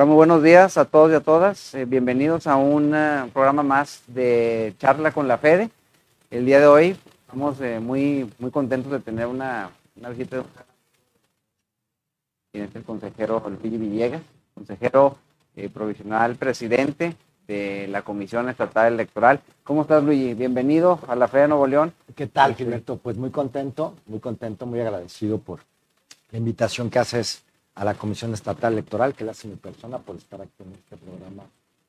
Hola, muy buenos días a todos y a todas. Eh, bienvenidos a un uh, programa más de charla con la FEDE. El día de hoy estamos eh, muy, muy contentos de tener una, una visita del consejero Luigi Villegas, consejero eh, provisional presidente de la Comisión Estatal Electoral. ¿Cómo estás, Luigi? Bienvenido a la FEDE de Nuevo León. ¿Qué tal, Gilberto? Pues muy contento, muy contento, muy agradecido por la invitación que haces a la Comisión Estatal Electoral, que le hace mi persona por estar aquí en este programa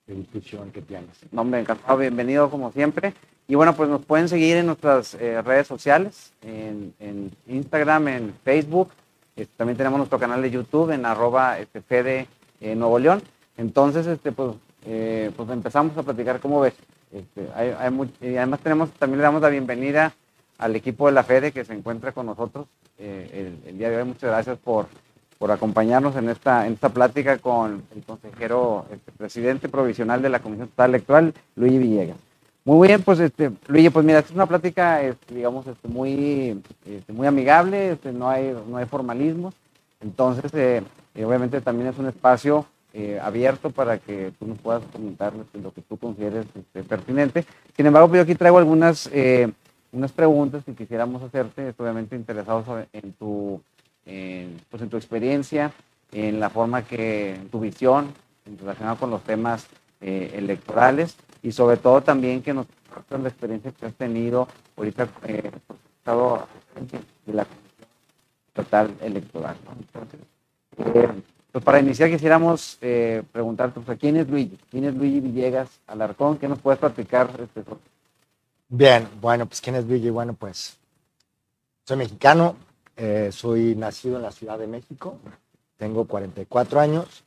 de difusión que tienes. No, hombre, encantado, bienvenido como siempre. Y bueno, pues nos pueden seguir en nuestras eh, redes sociales, en, en, Instagram, en Facebook. Este, también tenemos nuestro canal de YouTube en arroba este, Fede eh, Nuevo León. Entonces, este, pues, eh, pues empezamos a platicar, ¿cómo ves? Este, hay, hay y además tenemos, también le damos la bienvenida al equipo de la FEDE que se encuentra con nosotros el día de hoy. Muchas gracias por, por acompañarnos en esta, en esta plática con el consejero, este, presidente provisional de la Comisión Estatal Electoral, Luigi Villegas. Muy bien, pues este, Luigi, pues mira, es una plática, este, digamos, este, muy, este, muy amigable, este, no, hay, no hay formalismos, entonces eh, eh, obviamente también es un espacio eh, abierto para que tú nos puedas comentar este, lo que tú consideres este, pertinente. Sin embargo, pues yo aquí traigo algunas eh, unas preguntas que quisiéramos hacerte, obviamente interesados en tu en, pues en tu experiencia, en la forma que, en tu visión relacionada con los temas eh, electorales y sobre todo también que nos la experiencia que has tenido ahorita eh, pues, estado de la total electoral. ¿no? Entonces, eh, pues para iniciar quisiéramos eh, preguntarte, pues, ¿quién es Luigi? ¿Quién es Luigi Villegas Alarcón? ¿Qué nos puedes platicar? Este, Bien, bueno, pues ¿quién es Luigi? Bueno, pues soy mexicano, eh, soy nacido en la Ciudad de México, tengo 44 años,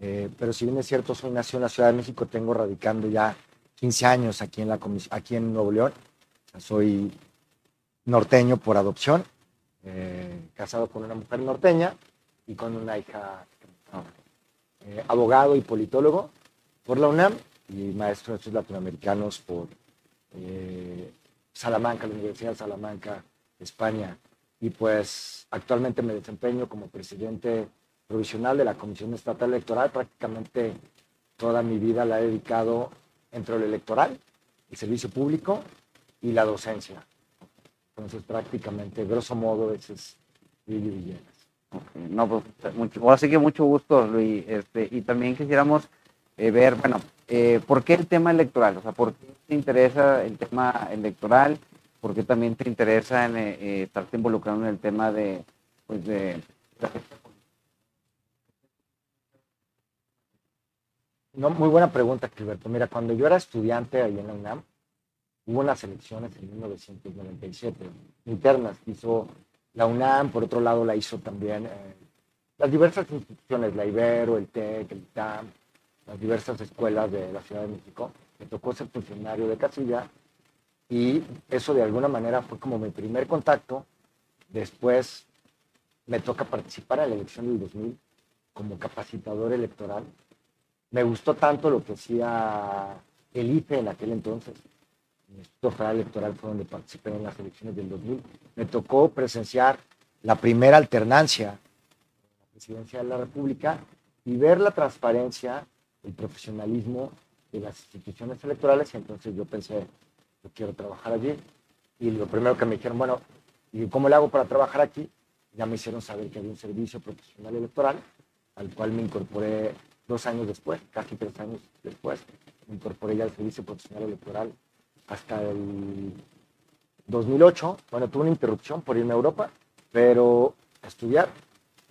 eh, pero si bien es cierto, soy nacido en la Ciudad de México, tengo radicando ya 15 años aquí en, la aquí en Nuevo León. Soy norteño por adopción, eh, casado con una mujer norteña y con una hija abogado y politólogo por la UNAM y maestro de estudios latinoamericanos por Salamanca, la Universidad de Salamanca, España y pues actualmente me desempeño como presidente provisional de la Comisión Estatal Electoral. Prácticamente toda mi vida la he dedicado entre lo electoral, el servicio público y la docencia. Entonces prácticamente, grosso modo, ese es Luis Villegas. Okay. No, pues mucho, así que mucho gusto, Luis. Este, y también quisiéramos eh, ver, bueno, eh, ¿por qué el tema electoral? O sea, ¿por qué te interesa el tema electoral? ¿Por qué también te interesa en, eh, estarte involucrado en el tema de, pues de... No, muy buena pregunta, Gilberto. Mira, cuando yo era estudiante ahí en la UNAM, hubo unas elecciones en 1997, internas, que hizo la UNAM, por otro lado la hizo también eh, las diversas instituciones, la Ibero, el TEC, el ITAM, las diversas escuelas de la Ciudad de México. Me tocó ser funcionario de casilla y eso de alguna manera fue como mi primer contacto. Después me toca participar en la elección del 2000 como capacitador electoral. Me gustó tanto lo que hacía el IFE en aquel entonces. El Instituto Federal Electoral fue donde participé en las elecciones del 2000. Me tocó presenciar la primera alternancia en la presidencia de la República y ver la transparencia, el profesionalismo de las instituciones electorales. Y entonces yo pensé, yo quiero trabajar allí. Y lo primero que me dijeron, bueno, ¿y cómo le hago para trabajar aquí? Ya me hicieron saber que había un servicio profesional electoral, al cual me incorporé dos años después, casi tres años después. Me incorporé ya al servicio profesional electoral hasta el 2008. Bueno, tuve una interrupción por irme a Europa, pero a estudiar,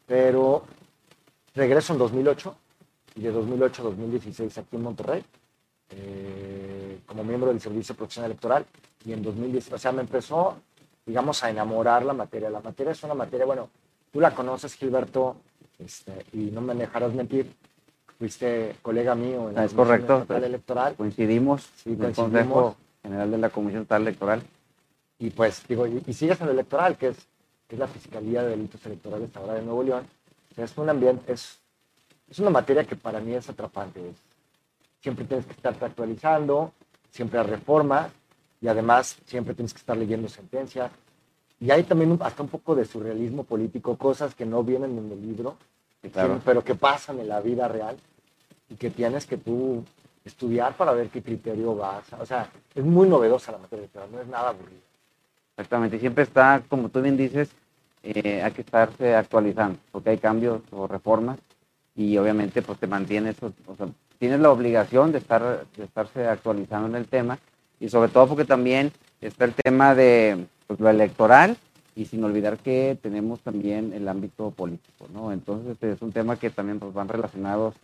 pero regreso en 2008 y de 2008 a 2016 aquí en Monterrey eh, como miembro del Servicio Profesional Electoral y en 2010, o sea, me empezó, digamos, a enamorar la materia. La materia es una materia, bueno, tú la conoces, Gilberto, este, y no me dejarás mentir, fuiste colega mío en la es correcto, Estatal Electoral. Coincidimos sí, en el Consejo General de la Comisión Estatal Electoral. Y pues, digo, y, y sigues en el electoral, que es, que es la Fiscalía de Delitos Electorales ahora de Nuevo León. O sea, es un ambiente, es, es una materia que para mí es atrapante, es, siempre tienes que estarte actualizando, siempre hay reformas y además siempre tienes que estar leyendo sentencias. Y hay también hasta un poco de surrealismo político, cosas que no vienen en el libro, Claro. pero que pasan en la vida real. y que tienes que tú estudiar para ver qué criterio vas. O sea, es muy novedosa la materia electoral, no es nada aburrida. Exactamente, siempre está, como tú bien dices, eh, hay que estarse actualizando, porque hay cambios o reformas y obviamente pues te mantienes, o tienes la obligación de, estar, de estarse actualizando en el tema y sobre todo porque también está el tema de pues, lo electoral y sin olvidar que tenemos también el ámbito político, ¿no? Entonces este es un tema que también pues, van relacionados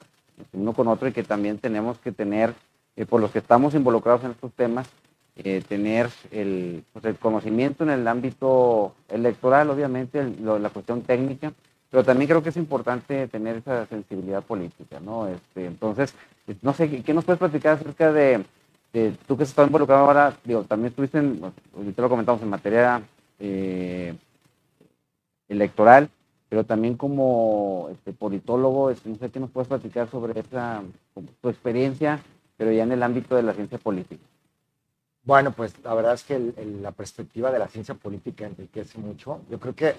uno con otro y que también tenemos que tener, eh, por los que estamos involucrados en estos temas, eh, tener el, pues, el, conocimiento en el ámbito electoral, obviamente, la cuestión técnica, pero también creo que es importante tener esa sensibilidad política, ¿no? Este, entonces, no sé, ¿qué nos puedes platicar acerca de, tú que has estado involucrado ahora, digo, también estuviste, en, te lo comentamos, en materia eh, electoral, pero también como este, politólogo, este, no sé qué nos puedes platicar sobre esa, tu experiencia, pero ya en el ámbito de la ciencia política. Bueno, pues la verdad es que la perspectiva de la ciencia política enriquece mucho. Yo creo que,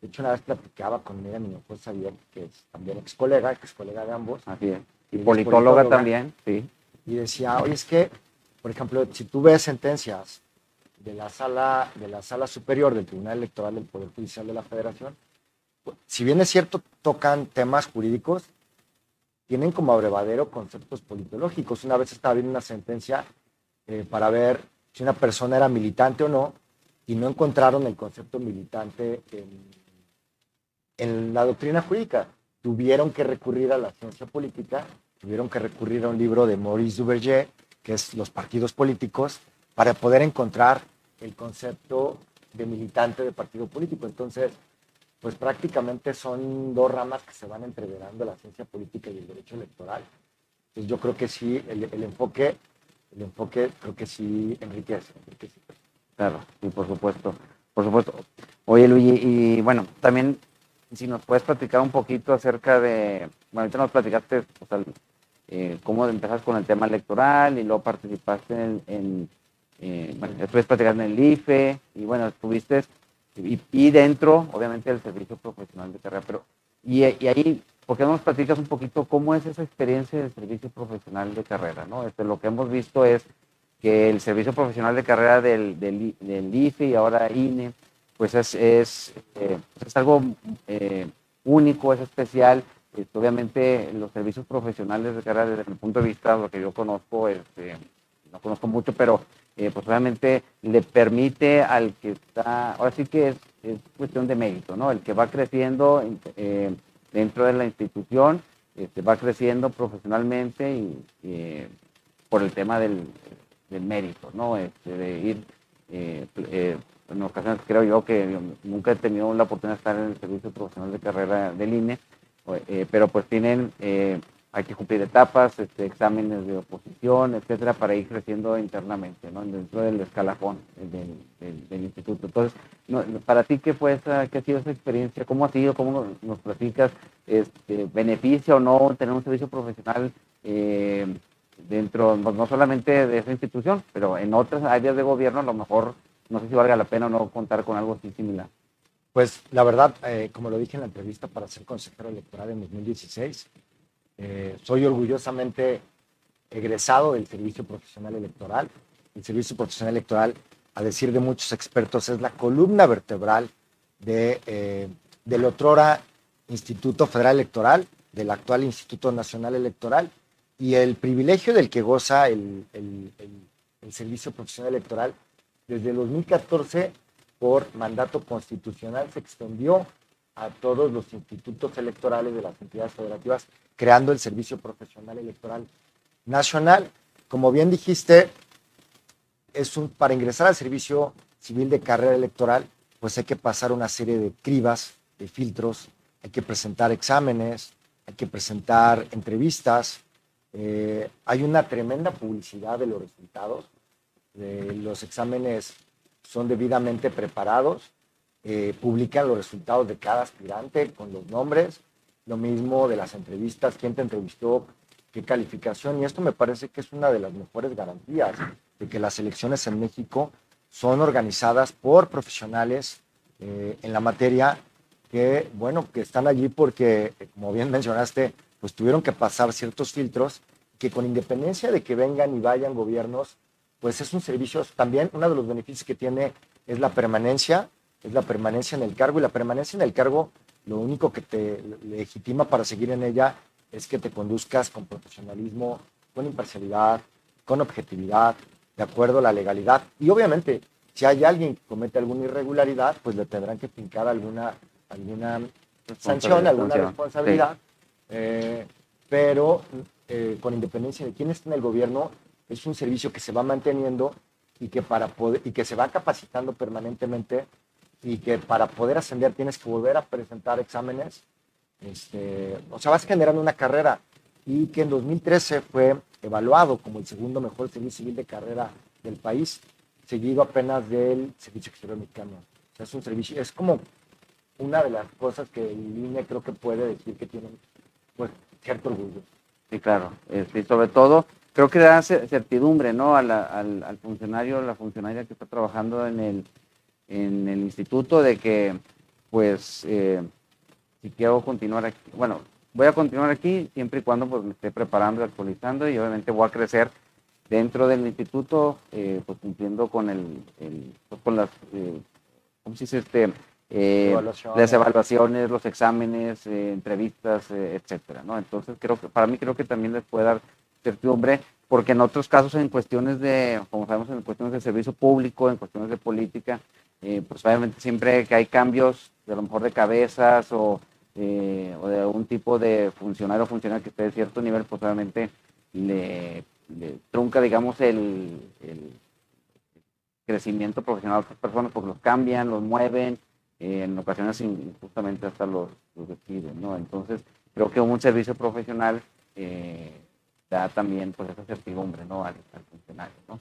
de hecho, una vez platicaba con ella, mi esposa sabía que es también ex colega, ex colega de ambos. Así es. Y, politóloga, también, sí. Y decía, oye, es que, por ejemplo, si tú ves sentencias de la sala, de la sala superior del Tribunal Electoral del Poder Judicial de la Federación, pues, si bien es cierto, tocan temas jurídicos, tienen como abrevadero conceptos politológicos. Una vez estaba viendo una sentencia eh, para ver si una persona era militante o no, y no encontraron el concepto militante en, la doctrina jurídica. Tuvieron que recurrir a la ciencia política, tuvieron que recurrir a un libro de Maurice Duverger, que es Los partidos políticos, para poder encontrar el concepto de militante de partido político. Entonces, pues prácticamente son dos ramas que se van entreverando, la ciencia política y el derecho electoral. Entonces yo creo que sí, el, el enfoque el enfoque creo que sí enriquece. Claro, y por supuesto, por supuesto. Oye, Luigi, y bueno, también si nos puedes platicar un poquito acerca de, bueno, ahorita nos platicaste o sea, eh, cómo empezaste con el tema electoral y luego participaste en, en eh, bueno, después platicaste en el IFE y bueno, estuviste y, dentro, obviamente, del servicio profesional de carrera, pero y, y ahí ¿por qué no nos platicas un poquito cómo es esa experiencia del servicio profesional de carrera? ¿no? Este, lo que hemos visto es que el servicio profesional de carrera del, del IFE y ahora INE, pues es, es, eh, es algo eh, único, es especial. Obviamente los servicios profesionales de carrera desde mi punto de vista, lo que yo conozco, este, no conozco mucho, pero eh, pues obviamente le permite al que está, ahora sí que es, es cuestión de mérito, ¿no? El que va creciendo dentro de la institución, este, va creciendo profesionalmente y, eh, por el tema del, mérito, ¿no? Este, de ir, en ocasiones creo yo que nunca he tenido la oportunidad de estar en el servicio profesional de carrera del INE, pero pues tienen hay que cumplir etapas, este, exámenes de oposición, etcétera, para ir creciendo internamente, ¿no? Dentro del escalafón del, instituto. Entonces, para ti, ¿qué fue esa, qué ha sido esa experiencia? ¿Cómo ha sido? ¿Cómo nos, platicas? Este, ¿Beneficia o no tener un servicio profesional eh, dentro, no solamente de esa institución, pero en otras áreas de gobierno, a lo mejor, no sé si valga la pena o no contar con algo así similar? Pues la verdad, eh, como lo dije en la entrevista para ser consejero electoral en 2016, eh, soy orgullosamente egresado del Servicio Profesional Electoral. El Servicio Profesional Electoral, a decir de muchos expertos, es la columna vertebral de, eh, del otrora Instituto Federal Electoral, del actual Instituto Nacional Electoral, y el privilegio del que goza el, el, el Servicio Profesional Electoral desde el 2014 por mandato constitucional se extendió a todos los institutos electorales de las entidades federativas, creando el Servicio Profesional Electoral Nacional. Como bien dijiste, es un, para ingresar al servicio civil de carrera electoral, pues hay que pasar una serie de cribas, de filtros, hay que presentar exámenes, hay que presentar entrevistas, eh, hay una tremenda publicidad de los resultados, los exámenes son debidamente preparados, eh, publican los resultados de cada aspirante con los nombres, lo mismo de las entrevistas, quién te entrevistó, qué calificación, y esto me parece que es una de las mejores garantías de que las elecciones en México son organizadas por profesionales eh, en la materia que, bueno, que están allí porque, como bien mencionaste, pues tuvieron que pasar ciertos filtros que con independencia de que vengan y vayan gobiernos, pues es un servicio, también uno de los beneficios que tiene es la permanencia, es la permanencia en el cargo y la permanencia en el cargo lo único que te legitima para seguir en ella es que te conduzcas con profesionalismo, con imparcialidad, con objetividad, de acuerdo a la legalidad. Y obviamente, si hay alguien que comete alguna irregularidad, pues le tendrán que fincar alguna, alguna sanción, alguna responsabilidad. Eh, pero eh, con independencia de quién está en el gobierno, es un servicio que se va manteniendo y que, para poder, y que se va capacitando permanentemente y que para poder ascender tienes que volver a presentar exámenes. Este, o sea, vas generando una carrera y que en 2013 fue evaluado como el segundo mejor servicio civil de carrera del país, seguido apenas del Servicio Exterior Mexicano. O sea, es un servicio, es como una de las cosas que el INE creo que puede decir que tiene pues, cierto orgullo. Sí, claro. Este, sobre todo, creo que da certidumbre ¿no? al, al funcionario, la funcionaria que está trabajando en el, en el instituto de que, pues, eh, si quiero continuar aquí, bueno, voy a continuar aquí siempre y cuando pues, me esté preparando y actualizando y obviamente voy a crecer dentro del instituto, eh, pues cumpliendo con el, pues, con las, eh, ¿cómo se dice? Este, las evaluaciones, los exámenes, entrevistas, etcétera, ¿no? Entonces creo que para mí creo que también les puede dar certidumbre, porque en otros casos en cuestiones de, como sabemos, en cuestiones de servicio público, en cuestiones de política, eh, pues obviamente siempre que hay cambios, de a lo mejor de cabezas o, eh, o de algún tipo de funcionario o funcionario que esté de cierto nivel, pues obviamente le, trunca, digamos, el, crecimiento profesional de otras personas porque los cambian, los mueven, eh, en ocasiones justamente hasta los, los despiden, ¿no? Entonces, creo que un servicio profesional da también pues esa certidumbre, ¿no? Al, funcionario, ¿no?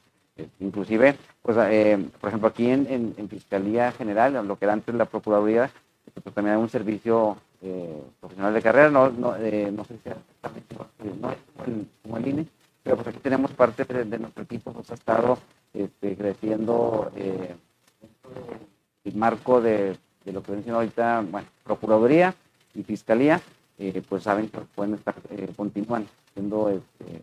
inclusive, pues, eh, por ejemplo, aquí en, Fiscalía General, lo que era antes la Procuraduría, pues, también hay un servicio eh, profesional de carrera, no, no, eh, no sé si exactamente no, como, el, INE, pero pues aquí tenemos parte de, nuestro equipo, pues ha estado este, creciendo el marco de, de, lo que ven ahorita, bueno, Procuraduría y Fiscalía, pues saben que pueden estar, continúan siendo este,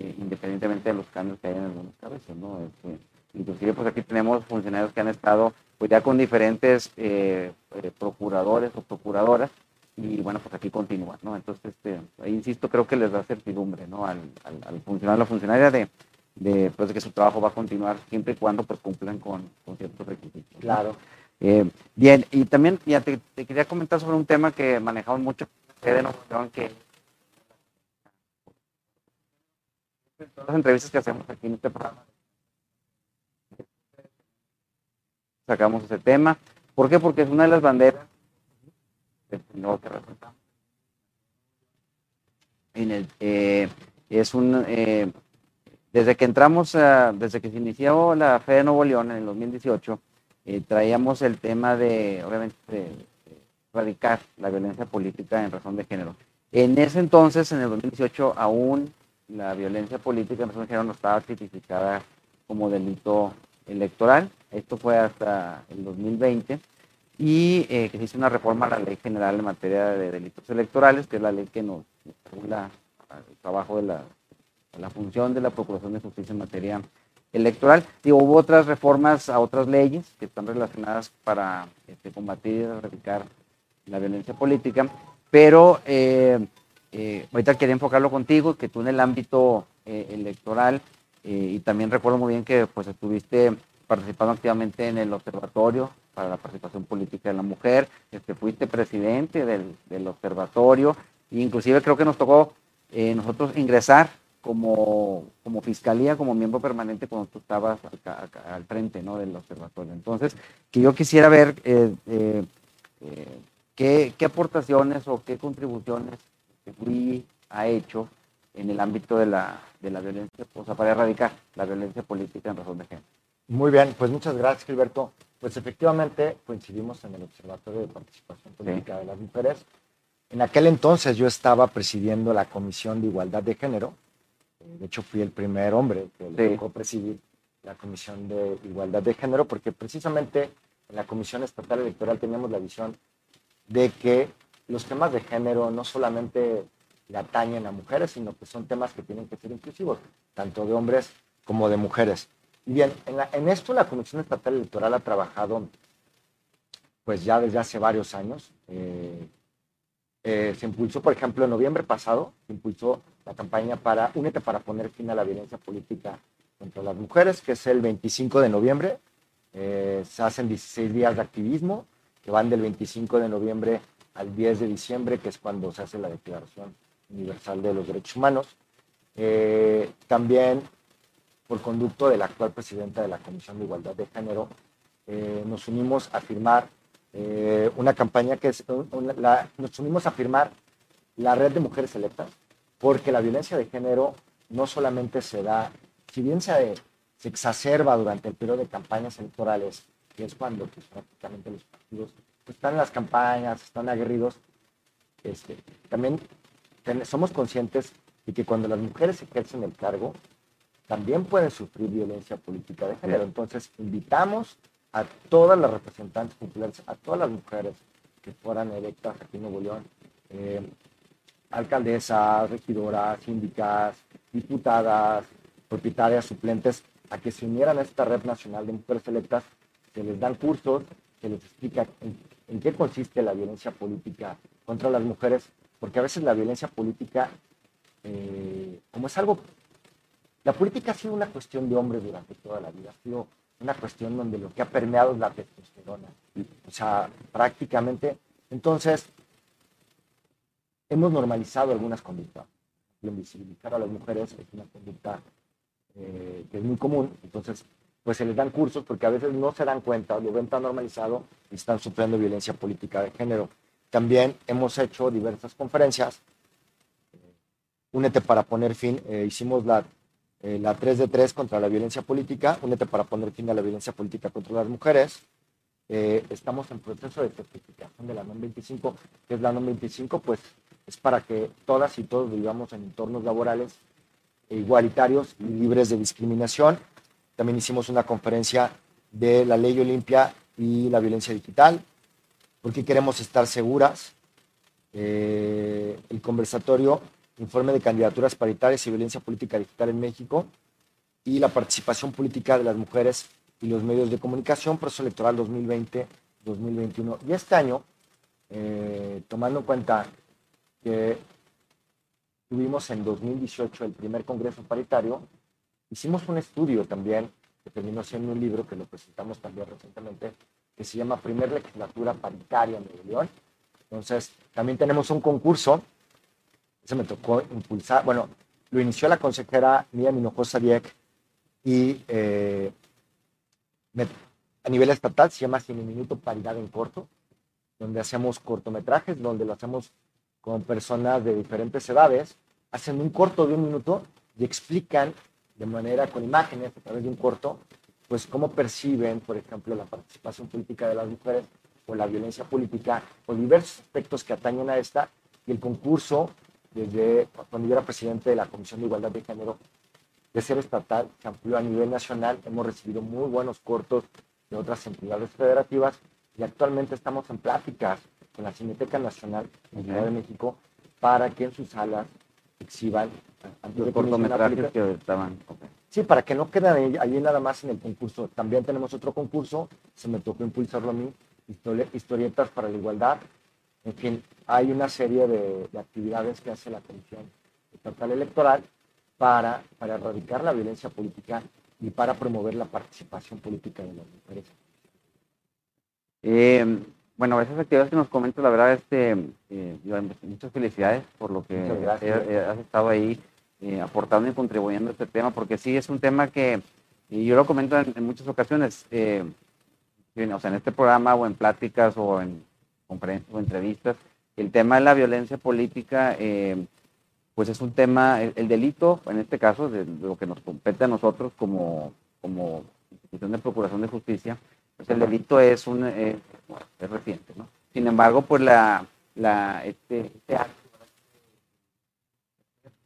eh, independientemente de los cambios que hay en algunas cabezas, ¿no? Este, inclusive, pues aquí tenemos funcionarios que han estado, pues ya con diferentes eh, eh, procuradores o procuradoras, y bueno, pues aquí continúan, ¿no? Entonces, este, ahí insisto, creo que les da certidumbre, ¿no? Al, al, funcionario, la funcionaria de, de, pues, que su trabajo va a continuar siempre y cuando pues cumplan con, con ciertos requisitos. Claro. Bien, y también ya te, quería comentar sobre un tema que manejamos mucho, que que todas las entrevistas que hacemos aquí en este programa. Sacamos ese tema. ¿Por qué? Porque es una de las banderas que representamos. En el, eh, es un, eh, desde que entramos, desde que se inició la Fe de Nuevo León en el 2018, eh, traíamos el tema de, obviamente, de, erradicar la violencia política en razón de género. En ese entonces, en el 2018, aún la violencia política en género no estaba tipificada como delito electoral. Esto fue hasta el 2020 y eh, que se hizo una reforma a la ley general en materia de delitos electorales, que es la ley que nos regula el trabajo de la, la función de la Procuración de Justicia en materia electoral. Y hubo otras reformas a otras leyes que están relacionadas para este, combatir y erradicar la violencia política, pero eh, eh, ahorita quería enfocarlo contigo, que tú en el ámbito eh, electoral, eh, y también recuerdo muy bien que pues estuviste participando activamente en el observatorio para la participación política de la mujer, este, fuiste presidente del, del observatorio, e inclusive creo que nos tocó nosotros ingresar como, como fiscalía, como miembro permanente cuando tú estabas al, frente ¿no? del observatorio. Entonces, que yo quisiera ver qué, qué aportaciones o qué contribuciones que ha hecho en el ámbito de la, de la violencia, o sea, para erradicar la violencia política en razón de género. Muy bien, pues muchas gracias, Gilberto. Pues efectivamente coincidimos en el Observatorio de Participación Política de las Mujeres. En aquel entonces yo estaba presidiendo la Comisión de Igualdad de Género. De hecho, fui el primer hombre que le tocó presidir la Comisión de Igualdad de Género, porque precisamente en la Comisión Estatal Electoral teníamos la visión de que los temas de género no solamente le atañen a mujeres, sino que son temas que tienen que ser inclusivos, tanto de hombres como de mujeres. Y bien, en, esto la Comisión Estatal Electoral ha trabajado pues ya desde hace varios años. Eh, eh, se impulsó, por ejemplo, en noviembre pasado, se impulsó la campaña para Únete para poner fin a la violencia política contra las mujeres, que es el 25 de noviembre. Eh, se hacen 16 días de activismo, que van del 25 de noviembre al 10 de diciembre, que es cuando se hace la Declaración Universal de los Derechos Humanos. Eh, también, por conducto de la actual presidenta de la Comisión de Igualdad de Género, eh, nos unimos a firmar una campaña que es, nos unimos a firmar la red de mujeres electas, porque la violencia de género no solamente se da, si bien se, se exacerba durante el periodo de campañas electorales, que es cuando pues, prácticamente los partidos pues, están en las campañas, están aguerridos, este, también somos conscientes de que cuando las mujeres ejercen el cargo, también pueden sufrir violencia política de género. Entonces, invitamos a todas las representantes populares, a todas las mujeres que fueran electas aquí en Nuevo León, eh, alcaldesas, regidoras, síndicas, diputadas, propietarias, suplentes, a que se unieran a esta red nacional de mujeres electas, se les dan cursos, se les explica en, qué consiste la violencia política contra las mujeres, porque a veces la violencia política, eh, como es algo, la política ha sido una cuestión de hombres durante toda la vida, ha sido una cuestión donde lo que ha permeado es la testosterona, o sea, prácticamente, entonces, hemos normalizado algunas conductas, invisibilizar a las mujeres es una conducta eh, que es muy común, entonces pues se les dan cursos porque a veces no se dan cuenta, lo ven tan normalizado y están sufriendo violencia política de género. También hemos hecho diversas conferencias. Únete para poner fin, eh, hicimos la, eh, la 3 de 3 contra la violencia política, Únete para poner fin a la violencia política contra las mujeres. Estamos en proceso de certificación de la NOM 25, que es la NOM 25, pues es para que todas y todos vivamos en entornos laborales igualitarios y libres de discriminación. También hicimos una conferencia de la ley Olimpia y la violencia digital, porque queremos estar seguras. Eh, el conversatorio, informe de candidaturas paritarias y violencia política digital en México y la participación política de las mujeres y los medios de comunicación, proceso electoral 2020-2021. Y este año, eh, tomando en cuenta que tuvimos en 2018 el primer Congreso Paritario, hicimos un estudio también, que terminó siendo un libro que lo presentamos también recientemente, que se llama Primer Legislatura Paritaria en Nuevo León. Entonces, también tenemos un concurso, se me tocó impulsar, bueno, lo inició la consejera Mía Minojosa Dieck y eh, a nivel estatal se llama Cine Minuto Paridad en Corto, donde hacemos cortometrajes, donde lo hacemos con personas de diferentes edades, hacen un corto de un minuto y explican de manera con imágenes a través de un corto, pues cómo perciben, por ejemplo, la participación política de las mujeres o la violencia política o diversos aspectos que atañen a esta. Y el concurso, desde cuando yo era presidente de la Comisión de Igualdad de Género, de ser estatal, se amplió a nivel nacional. Hemos recibido muy buenos cortos de otras entidades federativas y actualmente estamos en pláticas con la Cineteca Nacional en Ciudad de México para que en sus salas exhiban los cortometrajes que estaban. Sí, para que no queden allí, nada más en el concurso. También tenemos otro concurso, se me tocó impulsarlo a mí, historietas para la igualdad. En fin, hay una serie de, actividades que hace la Comisión Estatal Electoral para, para erradicar la violencia política y para promover la participación política de las mujeres. Eh, bueno, esas actividades que nos comentas, la verdad, este, eh, muchas felicidades por lo que has estado ahí eh, aportando y contribuyendo a este tema, porque sí es un tema que, y yo lo comento en, muchas ocasiones, eh, o sea, en este programa o en pláticas o en conferencias o entrevistas, el tema de la violencia política, pues es un tema, el, delito, en este caso, de, lo que nos compete a nosotros como, como institución de procuración de justicia, pues el delito es un eh, es reciente, ¿no? Sin embargo, pues la, la este, este acto,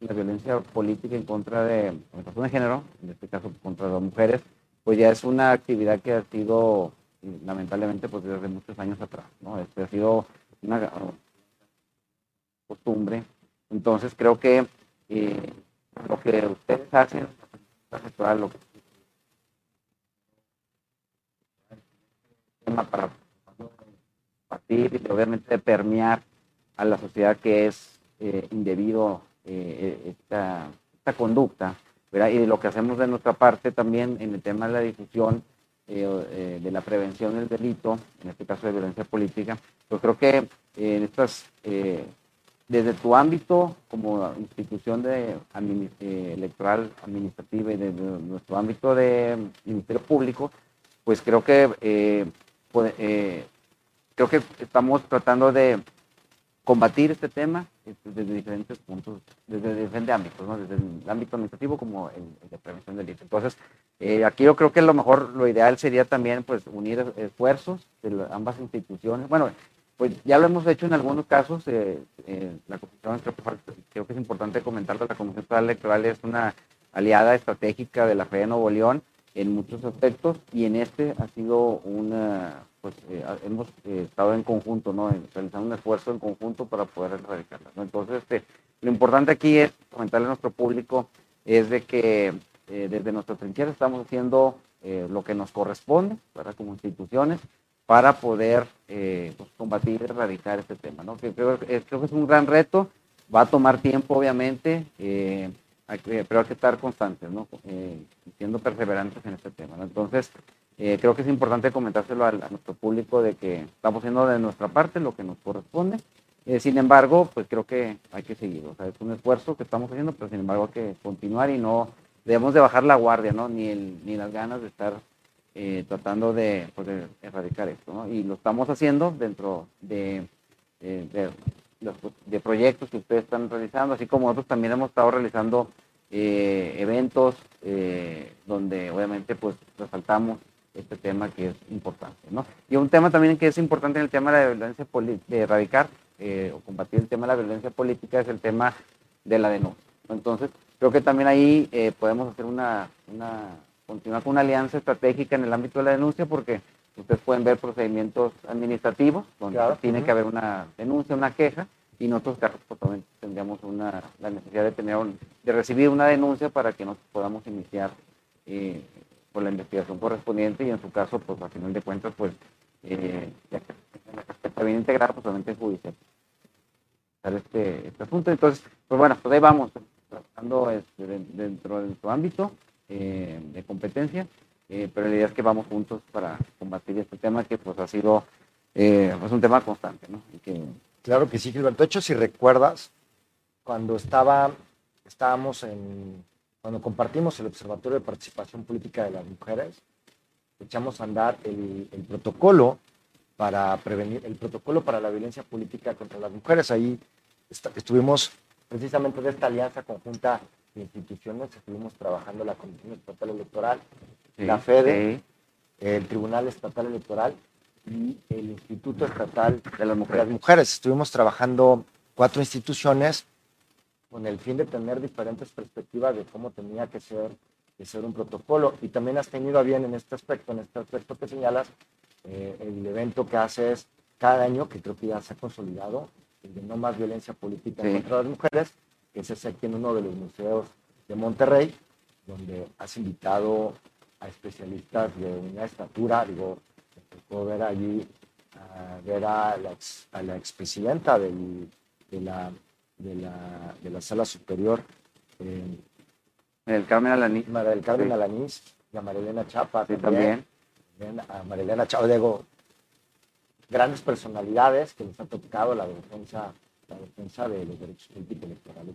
la violencia política en contra de la de género, en este caso contra las mujeres, pues ya es una actividad que ha sido lamentablemente pues desde muchos años atrás, ¿no? Este ha sido una costumbre. Entonces creo que eh, lo que ustedes hacen, lo que para partir y obviamente permear a la sociedad que es eh, indebido eh, esta, esta, conducta, ¿verdad? y lo que hacemos de nuestra parte también en el tema de la difusión de la prevención del delito, en este caso de violencia política, yo creo que en estas, desde tu ámbito como institución de electoral administrativa y desde nuestro ámbito de Ministerio Público, pues creo que pues, creo que estamos tratando de combatir este tema este, desde diferentes puntos, desde diferentes ámbitos, ¿no? desde el ámbito administrativo como el, de prevención del delito. Entonces, eh, aquí yo creo que lo mejor, lo ideal sería también pues unir esfuerzos de ambas instituciones. Bueno, pues ya lo hemos hecho en algunos casos. Eh, eh, la Comisión, creo que, es importante comentarlo, la Comisión Electoral es una aliada estratégica de la FE de Nuevo León en muchos aspectos y en este ha sido una pues eh, hemos estado en conjunto, ¿no? realizando un esfuerzo en conjunto para poder erradicarla. Entonces, este, lo importante aquí es comentarle a nuestro público es de que desde nuestra trinchera estamos haciendo lo que nos corresponde para como instituciones para poder pues, combatir y erradicar este tema. ¿no? creo, creo, que es un gran reto, va a tomar tiempo obviamente, pero hay que estar constantes, ¿no? siendo perseverantes en este tema. ¿no? Entonces, eh, creo que es importante comentárselo a, nuestro público de que estamos haciendo de nuestra parte lo que nos corresponde. Eh, sin embargo, pues creo que hay que seguir. O sea, es un esfuerzo que estamos haciendo, pero sin embargo hay que continuar y no debemos de bajar la guardia, ¿no? Ni, el, ni las ganas de estar eh, tratando de, pues, erradicar esto, ¿no? Y lo estamos haciendo dentro de, de, de, proyectos que ustedes están realizando, así como nosotros también hemos estado realizando eventos donde obviamente pues resaltamos este tema que es importante. ¿no? Y un tema también que es importante en el tema de la violencia de erradicar eh, o combatir el tema de la violencia política es el tema de la denuncia. Entonces, creo que también ahí eh, podemos hacer una, una, continuar con una alianza estratégica en el ámbito de la denuncia porque ustedes pueden ver procedimientos administrativos donde tiene que haber una denuncia, una queja y en otros casos pues, tendríamos una, la necesidad de tener de recibir una denuncia para que nos podamos iniciar eh, por la investigación correspondiente y en su caso, pues a final de cuentas, pues eh, ya que está bien integrado, pues solamente judicial. Este, este asunto. Entonces, pues bueno, pues ahí vamos, trabajando este, dentro de su ámbito eh, de competencia, eh, pero la idea es que vamos juntos para combatir este tema que pues ha sido eh, pues, un tema constante, ¿no? que, claro que sí, Gilberto. De hecho, si recuerdas, cuando estaba, estábamos en cuando compartimos el Observatorio de Participación Política de las Mujeres, echamos a andar el, protocolo para prevenir, el protocolo para la violencia política contra las mujeres. Ahí estuvimos precisamente de esta alianza conjunta instituciones, estuvimos trabajando la Comisión Estatal Electoral, la FEDE, el Tribunal Estatal Electoral y el Instituto Estatal de las Mujeres. Estuvimos trabajando cuatro instituciones con el fin de tener diferentes perspectivas de cómo tenía que ser, que ser un protocolo. Y también has tenido a bien en este aspecto, en este aspecto que señalas, eh, el evento que haces cada año, que creo que ya se ha consolidado, el de no más violencia política contra las mujeres, que es aquí en uno de los museos de Monterrey, donde has invitado a especialistas de una estatura, digo, puedo ver allí, a ver a la, a la expresidenta de la de la, de la sala superior. Eh, el Carmen Alanís. del Carmen sí. Alanís y a Marilena Chapa. también. A Marilena Chapa, digo, grandes personalidades que nos han tocado la defensa, la defensa de los derechos políticos electorales.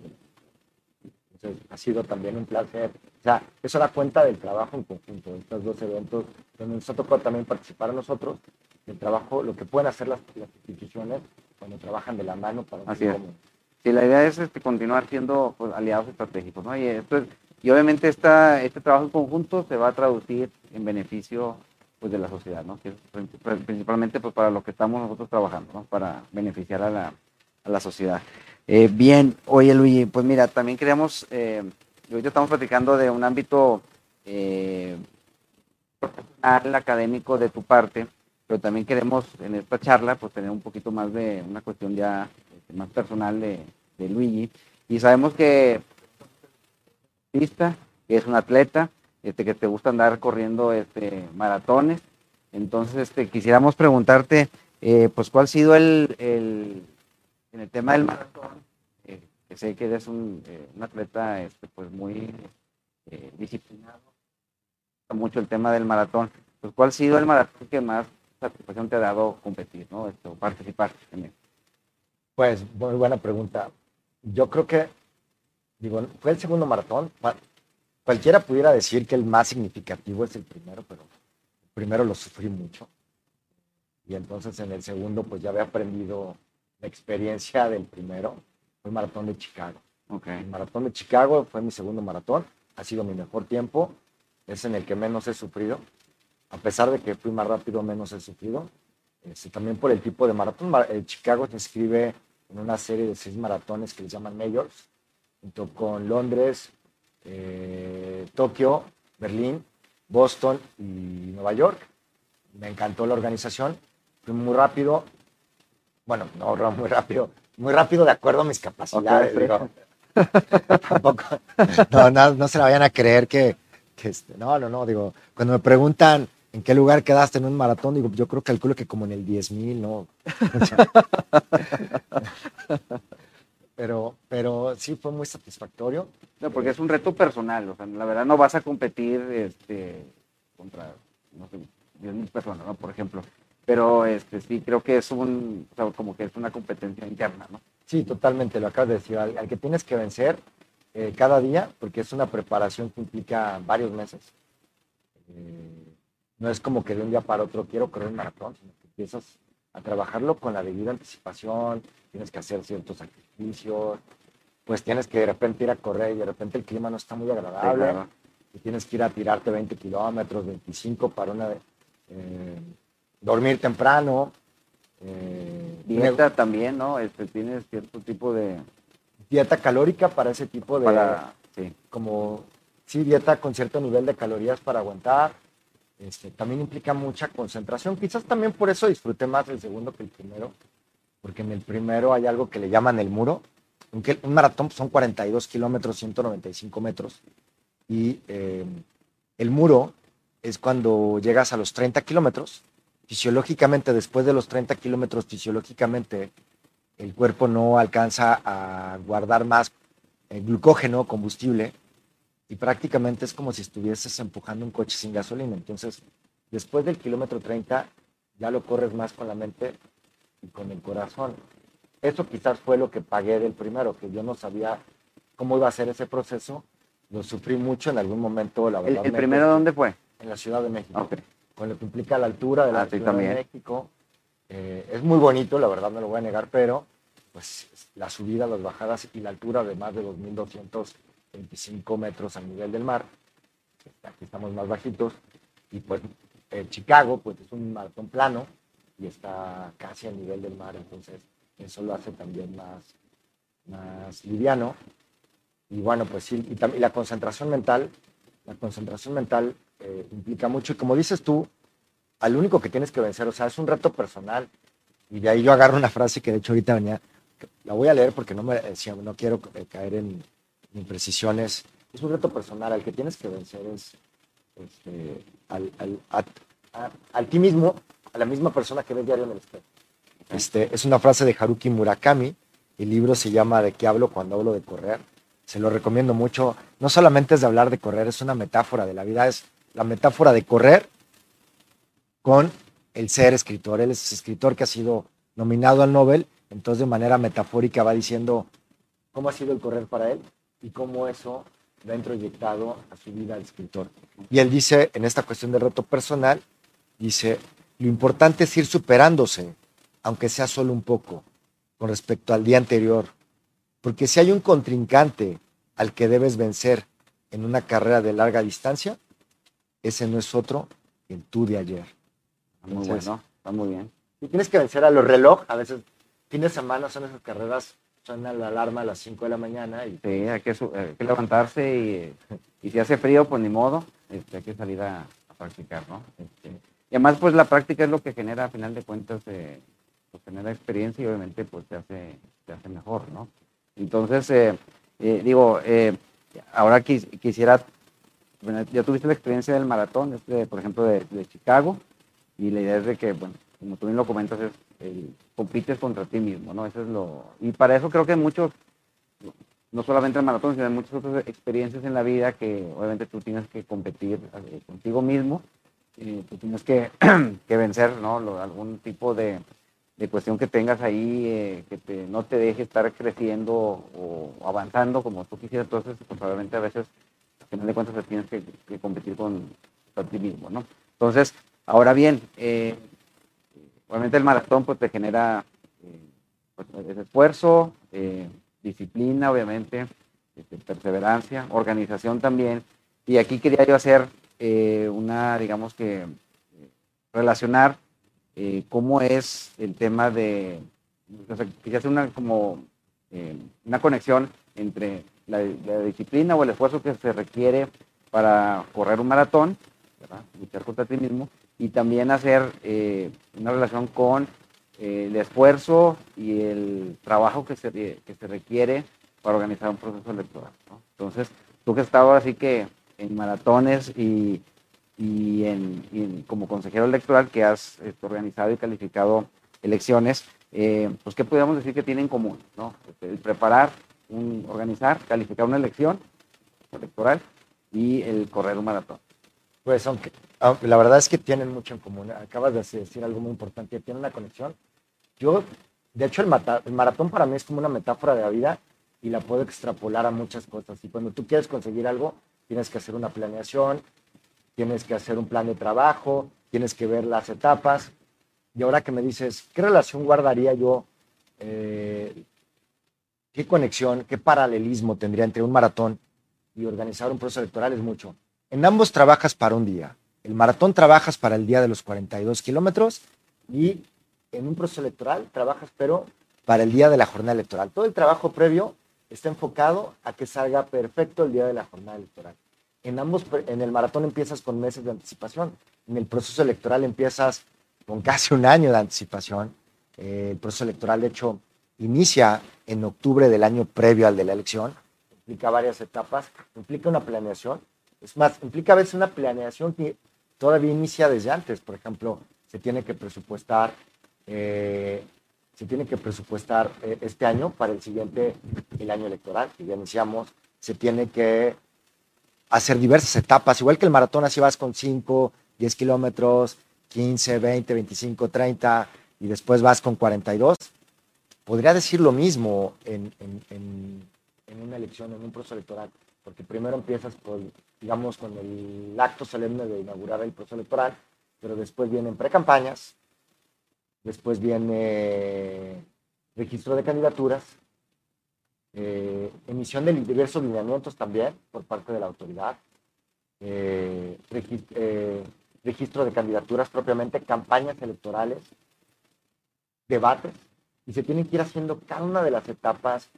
Entonces, ha sido también un placer. O sea, eso da cuenta del trabajo en conjunto, de estos dos eventos, donde nos ha tocado también participar a nosotros, el trabajo, lo que pueden hacer las, instituciones cuando trabajan de la mano para un fin común. Sí, la idea es este, continuar siendo pues, aliados estratégicos, ¿no? Y, esto y obviamente esta, este trabajo en conjunto se va a traducir en beneficio pues, de la sociedad, ¿no? principalmente pues, para lo que estamos nosotros trabajando, ¿no? Para beneficiar a la, a la sociedad. Eh, bien, oye Luigi, pues mira, también queríamos, eh, hoy estamos platicando de un ámbito eh, académico de tu parte, pero también queremos en esta charla pues tener un poquito más de una cuestión ya más personal de, de Luigi. Y sabemos que que es un atleta, este, que te gusta andar corriendo este, maratones. Entonces, este, quisiéramos preguntarte, eh, pues, ¿cuál ha sido el, en el tema del maratón? Eh, que sé que eres un, eh, atleta, este, pues, muy disciplinado. Mucho el tema del maratón. Pues, ¿cuál ha sido el maratón que más satisfacción te ha dado competir, ¿no? Esto, participar en él? Pues, muy buena pregunta. Yo creo que, digo, fue el segundo maratón. Cualquiera pudiera decir que el más significativo es el primero, pero el primero lo sufrí mucho. Y entonces en el segundo, pues ya había aprendido la experiencia del primero. Fue el maratón de Chicago. Okay. El maratón de Chicago fue mi segundo maratón. Ha sido mi mejor tiempo. Es en el que menos he sufrido. A pesar de que fui más rápido, menos he sufrido. Este, también por el tipo de maratón. El Chicago se inscribe en una serie de seis maratones que les llaman Majors, junto con Londres, eh, Tokio, Berlín, Boston y Nueva York. Me encantó la organización, fui muy rápido, bueno, no muy rápido, muy rápido de acuerdo a mis capacidades. tampoco, no, no, se la vayan a creer que, este, no, no, no, digo, cuando me preguntan en qué lugar quedaste en un maratón, digo, yo creo que calculo que como en el 10.000, ¿no? pero, pero sí fue muy satisfactorio. No, porque es un reto personal, o sea, la verdad no vas a competir este, contra, no sé, 10 mil personas, ¿no? Por ejemplo. Pero este, sí creo que es un, o sea, como que es una competencia interna, ¿no? Sí, totalmente, lo acabas de decir, al, que tienes que vencer eh, cada día, porque es una preparación que implica varios meses. Eh, no es como que de un día para otro quiero correr un maratón, sino que empiezas a trabajarlo con la debida anticipación, tienes que hacer ciertos sacrificios, pues tienes que de repente ir a correr y de repente el clima no está muy agradable, y tienes que ir a tirarte 20 kilómetros, 25 para una... Eh, dormir temprano. Eh, dieta también, ¿no? Este, tienes cierto tipo de... Dieta calórica para ese tipo de... Para, sí. Como, sí, dieta con cierto nivel de calorías para aguantar. Este, también implica mucha concentración. Quizás también por eso disfruté más el segundo que el primero, porque en el primero hay algo que le llaman el muro. Aunque un maratón son 42 kilómetros, 195 metros. Y eh, el muro es cuando llegas a los 30 kilómetros. Fisiológicamente, después de los 30 kilómetros, fisiológicamente, el cuerpo no alcanza a guardar más eh, glucógeno, combustible, y prácticamente es como si estuvieses empujando un coche sin gasolina. Entonces, después del kilómetro 30, ya lo corres más con la mente y con el corazón. Eso quizás fue lo que pagué del primero, que yo no sabía cómo iba a ser ese proceso. Lo sufrí mucho en algún momento, la verdad. ¿El, primero dónde fue? En la Ciudad de México. Con lo que implica la altura de la ah, Ciudad de México. Eh, es muy bonito, la verdad no lo voy a negar, pero pues la subida, las bajadas y la altura de más de 2.200 25 metros al nivel del mar. Aquí estamos más bajitos. Y pues Chicago pues es un maratón plano y está casi al nivel del mar, entonces eso lo hace también más, más liviano. Y bueno, pues sí, y, también la concentración mental, la concentración mental eh, implica mucho. Y como dices tú, al único que tienes que vencer, o sea, es un reto personal. Y de ahí yo agarro una frase que de hecho ahorita venía, la voy a leer porque no, me, eh, no quiero eh, caer en, imprecisiones. Es un reto personal, al que tienes que vencer es este, al, al, ti mismo, a la misma persona que ves diario en el espejo. Este, es una frase de Haruki Murakami, el libro se llama ¿De qué hablo cuando hablo de correr? Se lo recomiendo mucho. No solamente es de hablar de correr, es una metáfora de la vida, es la metáfora de correr con el ser escritor. Él es escritor que ha sido nominado al Nobel, entonces de manera metafórica va diciendo cómo ha sido el correr para él y cómo eso lo ha introyectado a su vida al escritor. Y él dice, en esta cuestión de reto personal, dice, lo importante es ir superándose, aunque sea solo un poco, con respecto al día anterior. Porque si hay un contrincante al que debes vencer en una carrera de larga distancia, ese no es otro que el tú de ayer. muy bueno, está muy bien. Y tienes que vencer a los reloj, a veces fines de semana son esas carreras suena la alarma a las 5 de la mañana. Y... Sí, hay que, levantarse y, si hace frío, pues ni modo, este, hay que salir a, practicar, ¿no? Este, y además, pues la práctica es lo que genera, a final de cuentas, eh, pues, tener la experiencia y obviamente pues te hace, te hace mejor, ¿no? Entonces, eh, eh, digo, eh, ahora quisiera, ya tuviste la experiencia del maratón, este, por ejemplo, de, Chicago, y la idea es de que, bueno, como tú bien lo comentas, es, compites contra ti mismo, ¿no? Eso es lo, y para eso creo que muchos, no solamente el maratón, sino muchas otras experiencias en la vida que obviamente tú tienes que competir contigo mismo, tú tienes que, que vencer, ¿no? algún tipo de, de cuestión que tengas ahí, eh, que no te deje estar creciendo o avanzando como tú quisieras, entonces pues, probablemente a veces, al final de cuentas, tienes que, competir con, ti mismo, ¿no? Entonces, ahora bien, eh, obviamente el maratón pues te genera eh, pues, esfuerzo, disciplina, obviamente, este, perseverancia, organización también, y aquí quería yo hacer una, digamos que, relacionar eh, cómo es el tema de, o sea, que una, como, eh, una conexión entre la, disciplina o el esfuerzo que se requiere para correr un maratón, luchar contra ti mismo, y también hacer eh, una relación con el esfuerzo y el trabajo que se, que se requiere para organizar un proceso electoral. Entonces, tú que estado así que en maratones y y, en, como consejero electoral que has este, organizado y calificado elecciones, eh, pues ¿qué podríamos decir que tiene en común? ¿no? El preparar, organizar, calificar una elección electoral y el correr un maratón. Pues aunque, la verdad es que tienen mucho en común. Acabas de decir algo muy importante, tiene una conexión. Yo, de hecho, el, el maratón para mí es como una metáfora de la vida y la puedo extrapolar a muchas cosas. Y cuando tú quieres conseguir algo, tienes que hacer una planeación, tienes que hacer un plan de trabajo, tienes que ver las etapas. Y ahora que me dices, ¿qué relación guardaría yo? Eh, ¿Qué conexión, qué paralelismo tendría entre un maratón y organizar un proceso electoral? Es mucho. En ambos trabajas para un día. El maratón trabajas para el día de los 42 kilómetros y en un proceso electoral trabajas, pero para el día de la jornada electoral. Todo el trabajo previo está enfocado a que salga perfecto el día de la jornada electoral. En ambos, en el maratón empiezas con meses de anticipación, en el proceso electoral empiezas con casi un año de anticipación. Eh, el proceso electoral, de hecho, inicia en octubre del año previo al de la elección, implica varias etapas, implica una planeación, es más, implica a veces una planeación que todavía inicia desde antes, por ejemplo, se tiene que presupuestar, eh, se tiene que presupuestar eh, este año para el siguiente, el año electoral, que ya iniciamos, se tiene que hacer diversas etapas, igual que el maratón, así vas con 5, 10 kilómetros, 15, 20, 25, 30 y después vas con 42. Podría decir lo mismo en, una elección, en un proceso electoral, porque primero empiezas con, digamos, con el acto solemne de inaugurar el proceso electoral, pero después vienen precampañas, después viene registro de candidaturas, eh, emisión de diversos lineamientos también por parte de la autoridad, eh, eh, registro de candidaturas propiamente, campañas electorales, debates, y se tienen que ir haciendo cada una de las etapas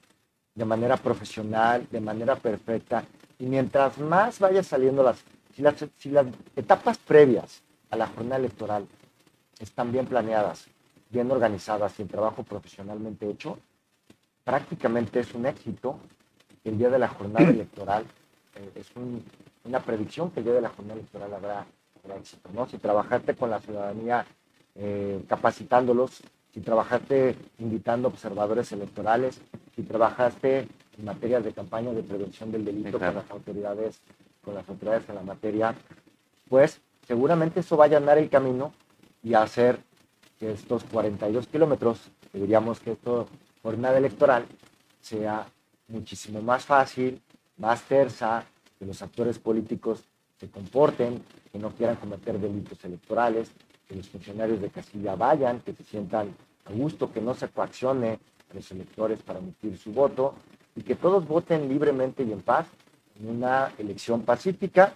de manera profesional, de manera perfecta, y mientras más vaya saliendo las, si las, si las etapas previas a la jornada electoral están bien planeadas, bien organizadas y el trabajo profesionalmente hecho, prácticamente es un éxito el día de la jornada electoral. Eh, es una predicción que el día de la jornada electoral habrá, éxito. ¿no? Si trabajaste con la ciudadanía eh, capacitándolos, si trabajaste invitando observadores electorales, si trabajaste en materia de campaña de prevención del delito con las autoridades, con las autoridades en la materia, pues seguramente eso va a allanar el camino y hacer que estos 42 kilómetros, que diríamos que esto jornada electoral sea muchísimo más fácil, más tersa, que los actores políticos se comporten, que no quieran cometer delitos electorales, que los funcionarios de Castilla vayan, que se sientan a gusto, que no se coaccione a los electores para emitir su voto y que todos voten libremente y en paz en una elección pacífica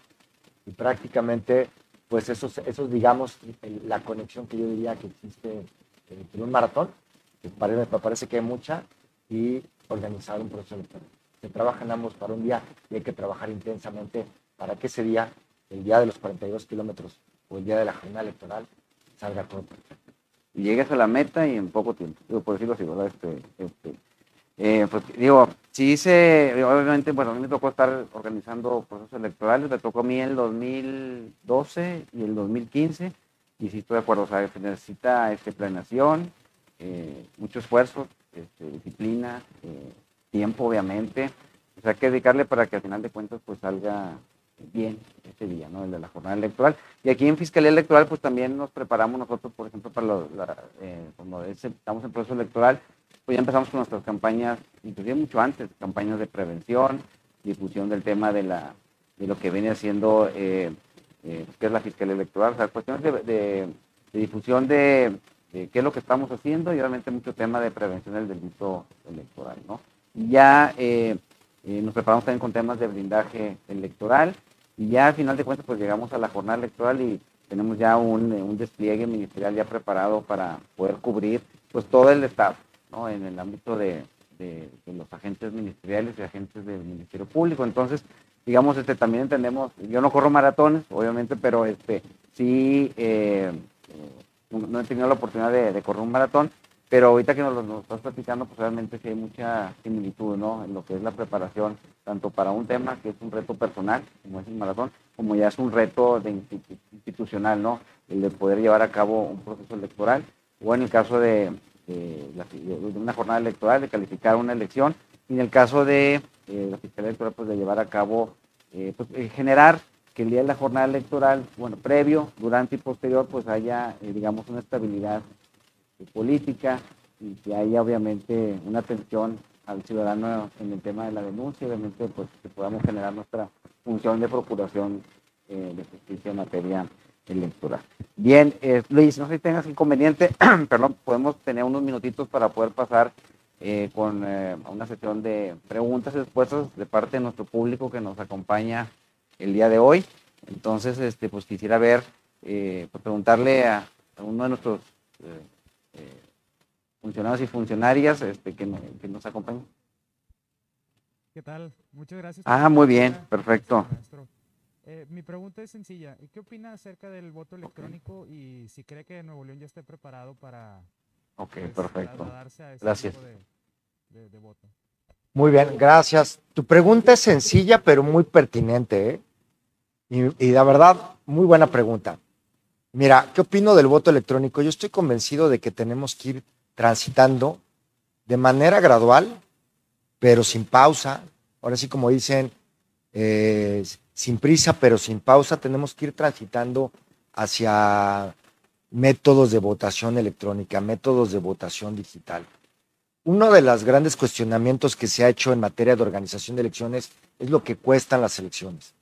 y prácticamente pues eso, esos digamos la conexión que yo diría que existe entre un maratón me parece que hay mucha, y organizar un proceso electoral. Se trabajan ambos para un día y hay que trabajar intensamente para que ese día, el día de los 42 kilómetros o el día de la jornada electoral, salga todo perfecto. y llegues a la meta y en poco tiempo, digo, por decirlo así, ¿verdad? Este, este, eh, pues digo, sí hice, obviamente, bueno, a mí me tocó estar organizando procesos electorales, me tocó a mí el 2012 y el 2015, y sí estoy de acuerdo, o sea, se necesita este, planeación, eh, mucho esfuerzo, este, disciplina, eh, tiempo, obviamente, o sea, hay que dedicarle para que al final de cuentas pues salga bien ese día, ¿no? El de la jornada electoral. Y aquí en Fiscalía Electoral, pues también nos preparamos nosotros, por ejemplo, para la, eh, cuando estamos en proceso electoral, pues ya empezamos con nuestras campañas, inclusive mucho antes, campañas de prevención, difusión del tema de, la, de lo que viene haciendo, eh, eh, que es la Fiscalía Electoral, o sea, cuestiones de, difusión de, qué es lo que estamos haciendo y obviamente mucho tema de prevención del delito electoral, ¿no? Y ya nos preparamos también con temas de blindaje electoral y ya al final de cuentas pues llegamos a la jornada electoral y tenemos ya un, un despliegue ministerial ya preparado para poder cubrir pues todo el Estado, ¿no? En el ámbito de, de, los agentes ministeriales y agentes del Ministerio Público. Entonces, digamos, este también entendemos, yo no corro maratones, obviamente, pero este sí eh, eh, no he tenido la oportunidad de, de correr un maratón, pero ahorita que nos lo estás platicando, pues realmente sí hay mucha similitud, ¿no? En lo que es la preparación, tanto para un tema que es un reto personal, como es el maratón, como ya es un reto de institucional, ¿no? El de poder llevar a cabo un proceso electoral, o en el caso de, una jornada electoral, de calificar una elección, y en el caso de eh, la Fiscalía Electoral, pues de llevar a cabo, eh, pues eh, generar que el día de la jornada electoral, bueno, previo, durante y posterior, pues haya, digamos, una estabilidad política y que haya obviamente una atención al ciudadano en el tema de la denuncia, obviamente pues que podamos generar nuestra función de procuración eh, de justicia en materia electoral. Bien, eh, Luis, no sé si tengas inconveniente, perdón, podemos tener unos minutitos para poder pasar eh, con una sesión de preguntas y respuestas de parte de nuestro público que nos acompaña el día de hoy. Entonces, este, pues quisiera ver, pues, preguntarle a, uno de nuestros eh, funcionarios y funcionarias este, que, nos acompañan. ¿Qué tal? Muchas gracias. Ah, muy bien, perfecto. Eh, mi pregunta es sencilla. ¿Qué opina acerca del voto electrónico y si cree que Nuevo León ya esté preparado para Ok, pues, perfecto. Gracias. de, voto? Muy bien, gracias. Tu pregunta es sencilla, pero muy pertinente. ¿eh? Y, y la verdad, muy buena pregunta. Mira, ¿qué opino del voto electrónico? Yo estoy convencido de que tenemos que ir transitando de manera gradual, pero sin pausa. Ahora sí, como dicen, eh, sin prisa, pero sin pausa, tenemos que ir transitando hacia métodos de votación electrónica, métodos de votación digital. Uno de los grandes cuestionamientos que se ha hecho en materia de organización de elecciones es lo que cuestan las elecciones.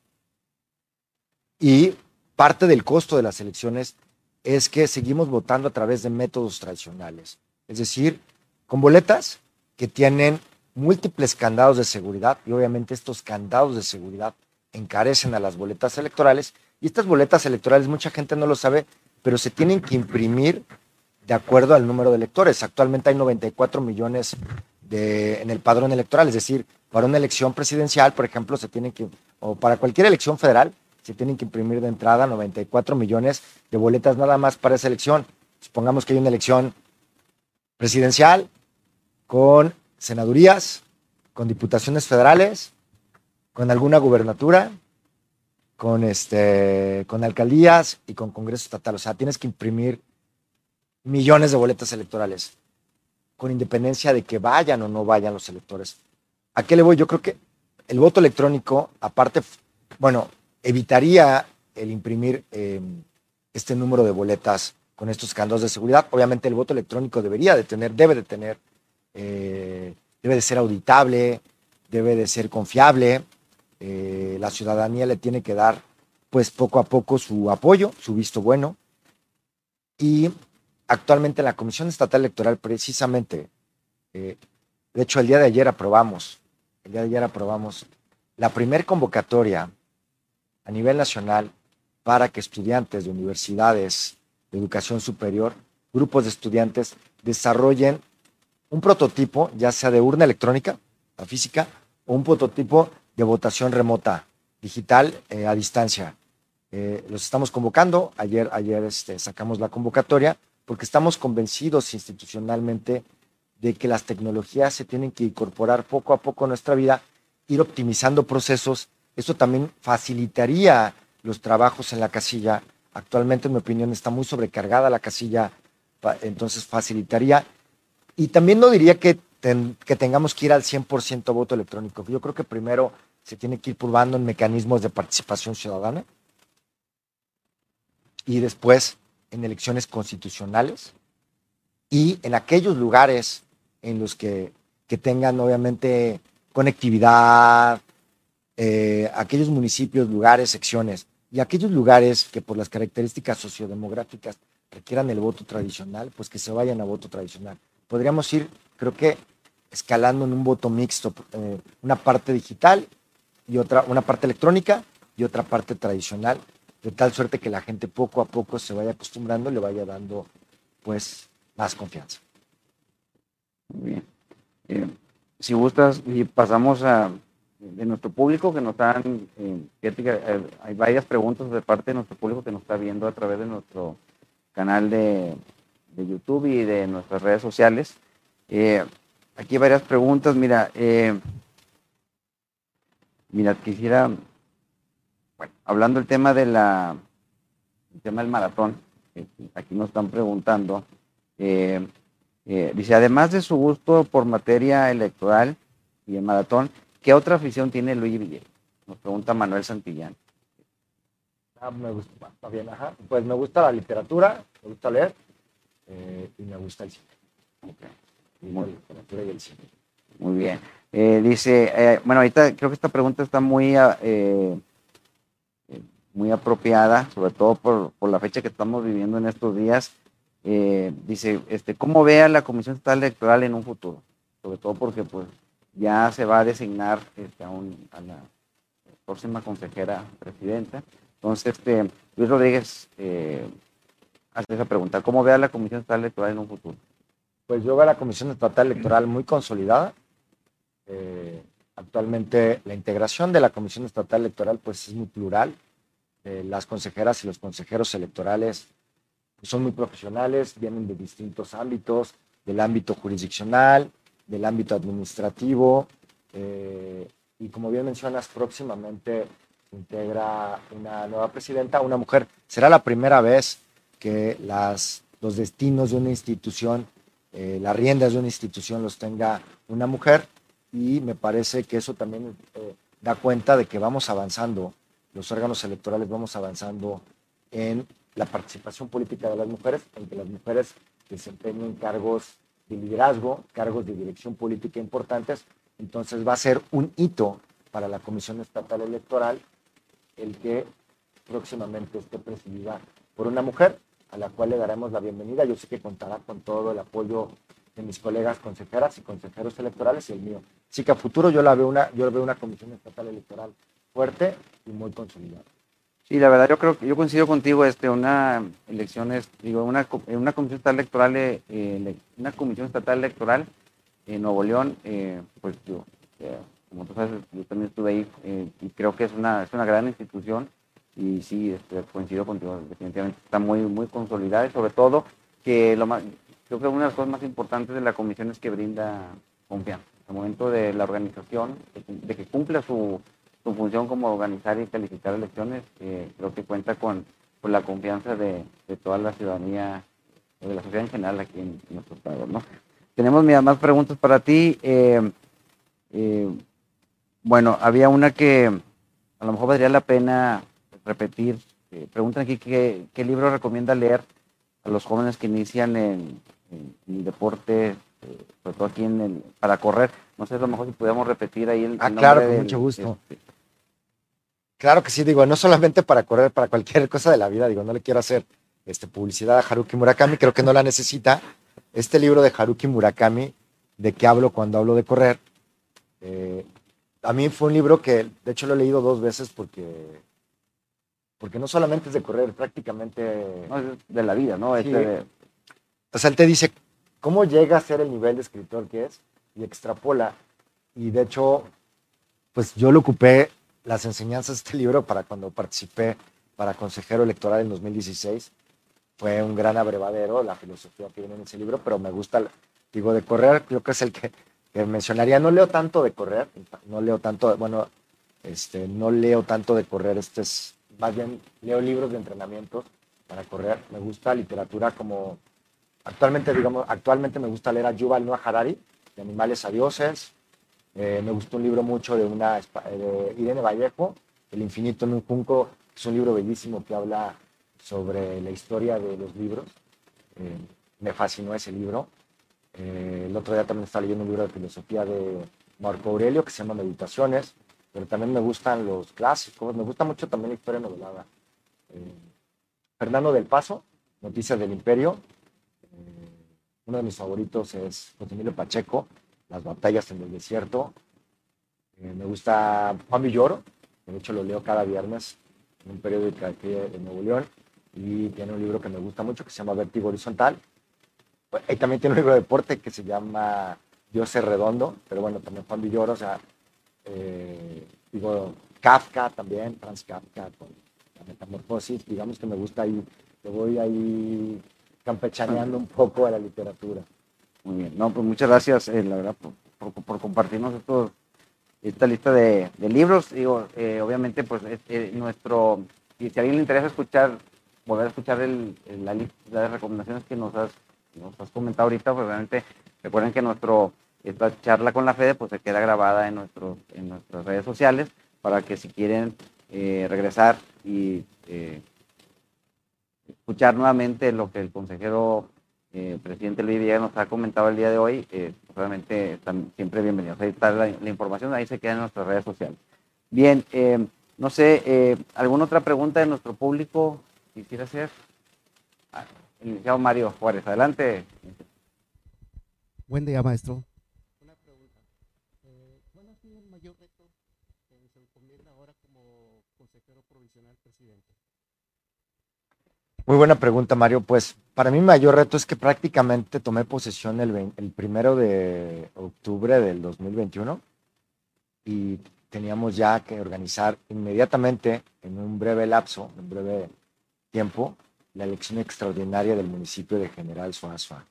Y parte del costo de las elecciones es que seguimos votando a través de métodos tradicionales, es decir, con boletas que tienen múltiples candados de seguridad y obviamente estos candados de seguridad encarecen a las boletas electorales y estas boletas electorales mucha gente no lo sabe, pero se tienen que imprimir de acuerdo al número de electores. Actualmente hay 94 millones de, en el padrón electoral, es decir, para una elección presidencial, por ejemplo, se tienen que, o para cualquier elección federal, se tienen que imprimir de entrada 94 millones de boletas nada más para esa elección. Supongamos que hay una elección presidencial con senadurías, con diputaciones federales, con alguna gubernatura, con, este, con alcaldías y con Congreso Estatal. O sea, tienes que imprimir millones de boletas electorales, con independencia de que vayan o no vayan los electores. ¿A qué le voy? Yo creo que el voto electrónico, aparte, bueno, evitaría el imprimir em, este número de boletas con estos candados de seguridad. Obviamente el voto electrónico debería de tener, debe de tener, eh, debe de ser auditable, debe de ser confiable. Eh, la ciudadanía le tiene que dar, pues poco a poco su apoyo, su visto bueno. Y actualmente la Comisión Estatal Electoral, precisamente, eh, de hecho el día de ayer aprobamos, el día de ayer aprobamos la primer convocatoria a nivel nacional para que estudiantes de universidades de educación superior, grupos de estudiantes, desarrollen un prototipo, ya sea de urna electrónica, la física, o un prototipo de votación remota, digital, eh, a distancia. Eh, los estamos convocando. Ayer, ayer este, sacamos la convocatoria porque estamos convencidos institucionalmente de que las tecnologías se tienen que incorporar poco a poco a nuestra vida, ir optimizando procesos. Eso también facilitaría los trabajos en la casilla. Actualmente, en mi opinión, está muy sobrecargada la casilla, entonces facilitaría. Y también no diría que, que tengamos que ir al 100% voto electrónico. Yo creo que primero se tiene que ir probando en mecanismos de participación ciudadana y después en elecciones constitucionales y en aquellos lugares en los que, que tengan obviamente conectividad, eh, aquellos municipios, lugares, secciones y aquellos lugares que por las características sociodemográficas requieran el voto tradicional, pues que se vayan a voto tradicional. Podríamos ir, creo que, escalando en un voto mixto, eh, una parte digital y otra, una parte electrónica y otra parte tradicional, de tal suerte que la gente poco a poco se vaya acostumbrando y le vaya dando pues más confianza. Muy bien. Eh, si gustas, y pasamos a de nuestro público que nos están, eh, eh, hay varias preguntas de parte de nuestro público que nos está viendo a través de nuestro canal de, de YouTube y de nuestras redes sociales. aquí hay varias preguntas. Mira, mira, quisiera bueno, hablando del tema de la, el tema del maratón, aquí nos están preguntando, eh, eh, dice, además de su gusto por materia electoral y el maratón, ¿qué otra afición tiene Luis Villegas? Nos pregunta Manuel Santillán. Ah, me gusta, está bien, ajá. Pues me gusta la literatura, me gusta leer eh, y me gusta el cine. Muy, literatura y el cine. Muy bien. dice, bueno, ahorita creo que esta pregunta está muy muy apropiada, sobre todo por, por, la fecha que estamos viviendo en estos días. Eh, dice, este, ¿cómo ve a la Comisión Estatal Electoral en un futuro? Sobre todo porque pues ya se va a designar este, a, a, la próxima consejera presidenta. Entonces, este, Luis Rodríguez eh, hace esa pregunta, ¿cómo ve a la Comisión Estatal Electoral en un futuro? Pues yo veo a la Comisión Estatal Electoral muy consolidada. Eh, actualmente la integración de la Comisión Estatal Electoral pues es muy plural eh, las consejeras y los consejeros electorales son muy profesionales, vienen de distintos ámbitos, del ámbito jurisdiccional, del ámbito administrativo, eh, y como bien mencionas, próximamente integra una nueva presidenta, una mujer. Será la primera vez que las, los destinos de una institución, eh, las riendas de una institución los tenga una mujer, y me parece que eso también da cuenta de que vamos avanzando los órganos electorales vamos avanzando en la participación política de las mujeres, en que las mujeres desempeñen cargos de liderazgo, cargos de dirección política importantes. Entonces va a ser un hito para la Comisión Estatal Electoral el que próximamente esté presidida por una mujer a la cual le daremos la bienvenida. Yo sé que contará con todo el apoyo de mis colegas consejeras y consejeros electorales y el mío. Así que a futuro yo la veo una, yo veo una comisión estatal electoral fuerte y muy consolidado. Sí, la verdad yo creo que yo coincido contigo, este, una elección es, digo, una, una comisión estatal electoral, eh, una comisión estatal electoral en Nuevo León, eh, pues yo, eh, como tú sabes, yo también estuve ahí y creo que es una, es una gran institución y sí, este, coincido contigo, definitivamente está muy, muy consolidada y sobre todo que lo más, creo que una de las cosas más importantes de la comisión es que brinda confianza. Al momento de la organización, de que cumpla su, su función como organizar y calificar elecciones, creo que cuenta con, la confianza de, toda la ciudadanía, de la sociedad en general aquí en, nuestro estado. ¿no? Tenemos más preguntas para ti. Eh, eh, bueno, había una que a lo mejor valdría la pena repetir. Eh, preguntan aquí qué, libro recomienda leer a los jóvenes que inician en, el deporte, sobre todo aquí en el, para correr. No sé, a lo mejor si pudiéramos repetir ahí el, ah, claro, con mucho gusto. Este, Claro que sí, digo, no solamente para correr, para cualquier cosa de la vida, digo, no le quiero hacer este, publicidad a Haruki Murakami, creo que no la necesita. Este libro de Haruki Murakami, de qué hablo cuando hablo de correr, eh, a mí fue un libro que, de hecho, lo he leído dos veces porque, porque no solamente es de correr, prácticamente... No, es de la vida, ¿no? Este O sea, él te dice cómo llega a ser el nivel de escritor que es y extrapola. Y de hecho, pues yo lo ocupé las enseñanzas de este libro para cuando participé para consejero electoral en 2016. fue un gran abrevadero la filosofía que viene en ese libro, pero me gusta, digo, de correr, creo que es el que, que mencionaría. No leo tanto de correr, no leo tanto, bueno, este, no leo tanto de correr, este es, más bien leo libros de entrenamiento para correr. Me gusta literatura como, actualmente, digamos, actualmente me gusta leer a Yuval Noah Harari, de Animales a Dioses. Eh, me gustó un libro mucho de una de Irene Vallejo, El infinito en un junco, es un libro bellísimo que habla sobre la historia de los libros. Eh, me fascinó ese libro. Eh, el otro día también estaba leyendo un libro de filosofía de Marco Aurelio que se llama Meditaciones, pero también me gustan los clásicos, me gusta mucho también la historia novelada. Eh, Fernando del Paso, Noticias del Imperio. uno de mis favoritos es José Emilio Pacheco, Las batallas en el desierto. me gusta Juan Villoro, de hecho lo leo cada viernes en un periódico aquí de Nuevo León y tiene un libro que me gusta mucho que se llama Vértigo Horizontal. Y también tiene un libro de deporte que se llama Dios es redondo, pero bueno, también Juan Villoro, o sea, eh, digo, Kafka también, Franz Kafka con la metamorfosis, digamos que me gusta ahí, que voy ahí campechaneando un poco a la literatura. Muy bien, no, pues muchas gracias, eh, la verdad, por, por, compartirnos esta lista de, libros. Digo, eh, obviamente, pues nuestro, si a alguien le interesa escuchar volver a escuchar el, la lista de recomendaciones que nos has, nos has comentado ahorita, pues realmente recuerden que nuestro, esta charla con la FEDE pues se queda grabada en, nuestro, en nuestras redes sociales para que si quieren eh, regresar y eh, escuchar nuevamente lo que el consejero eh, presidente Luis Villegas nos ha comentado el día de hoy, pues realmente están siempre bienvenidos. Ahí está la, la, información, ahí se queda en nuestras redes sociales. Bien, no sé, ¿alguna otra pregunta de nuestro público? quisiera hacer. Ah, el licenciado Mario Juárez, adelante. Buen día, maestro. Una pregunta. Eh, ¿Cuál ha sido el mayor reto que se encomienda ahora como consejero provisional presidente? Muy buena pregunta, Mario. Pues para mí mi mayor reto es que prácticamente tomé posesión el, el primero de octubre del 2021 y teníamos ya que organizar inmediatamente en un breve lapso, un breve tiempo la elección extraordinaria del municipio de General Suazua.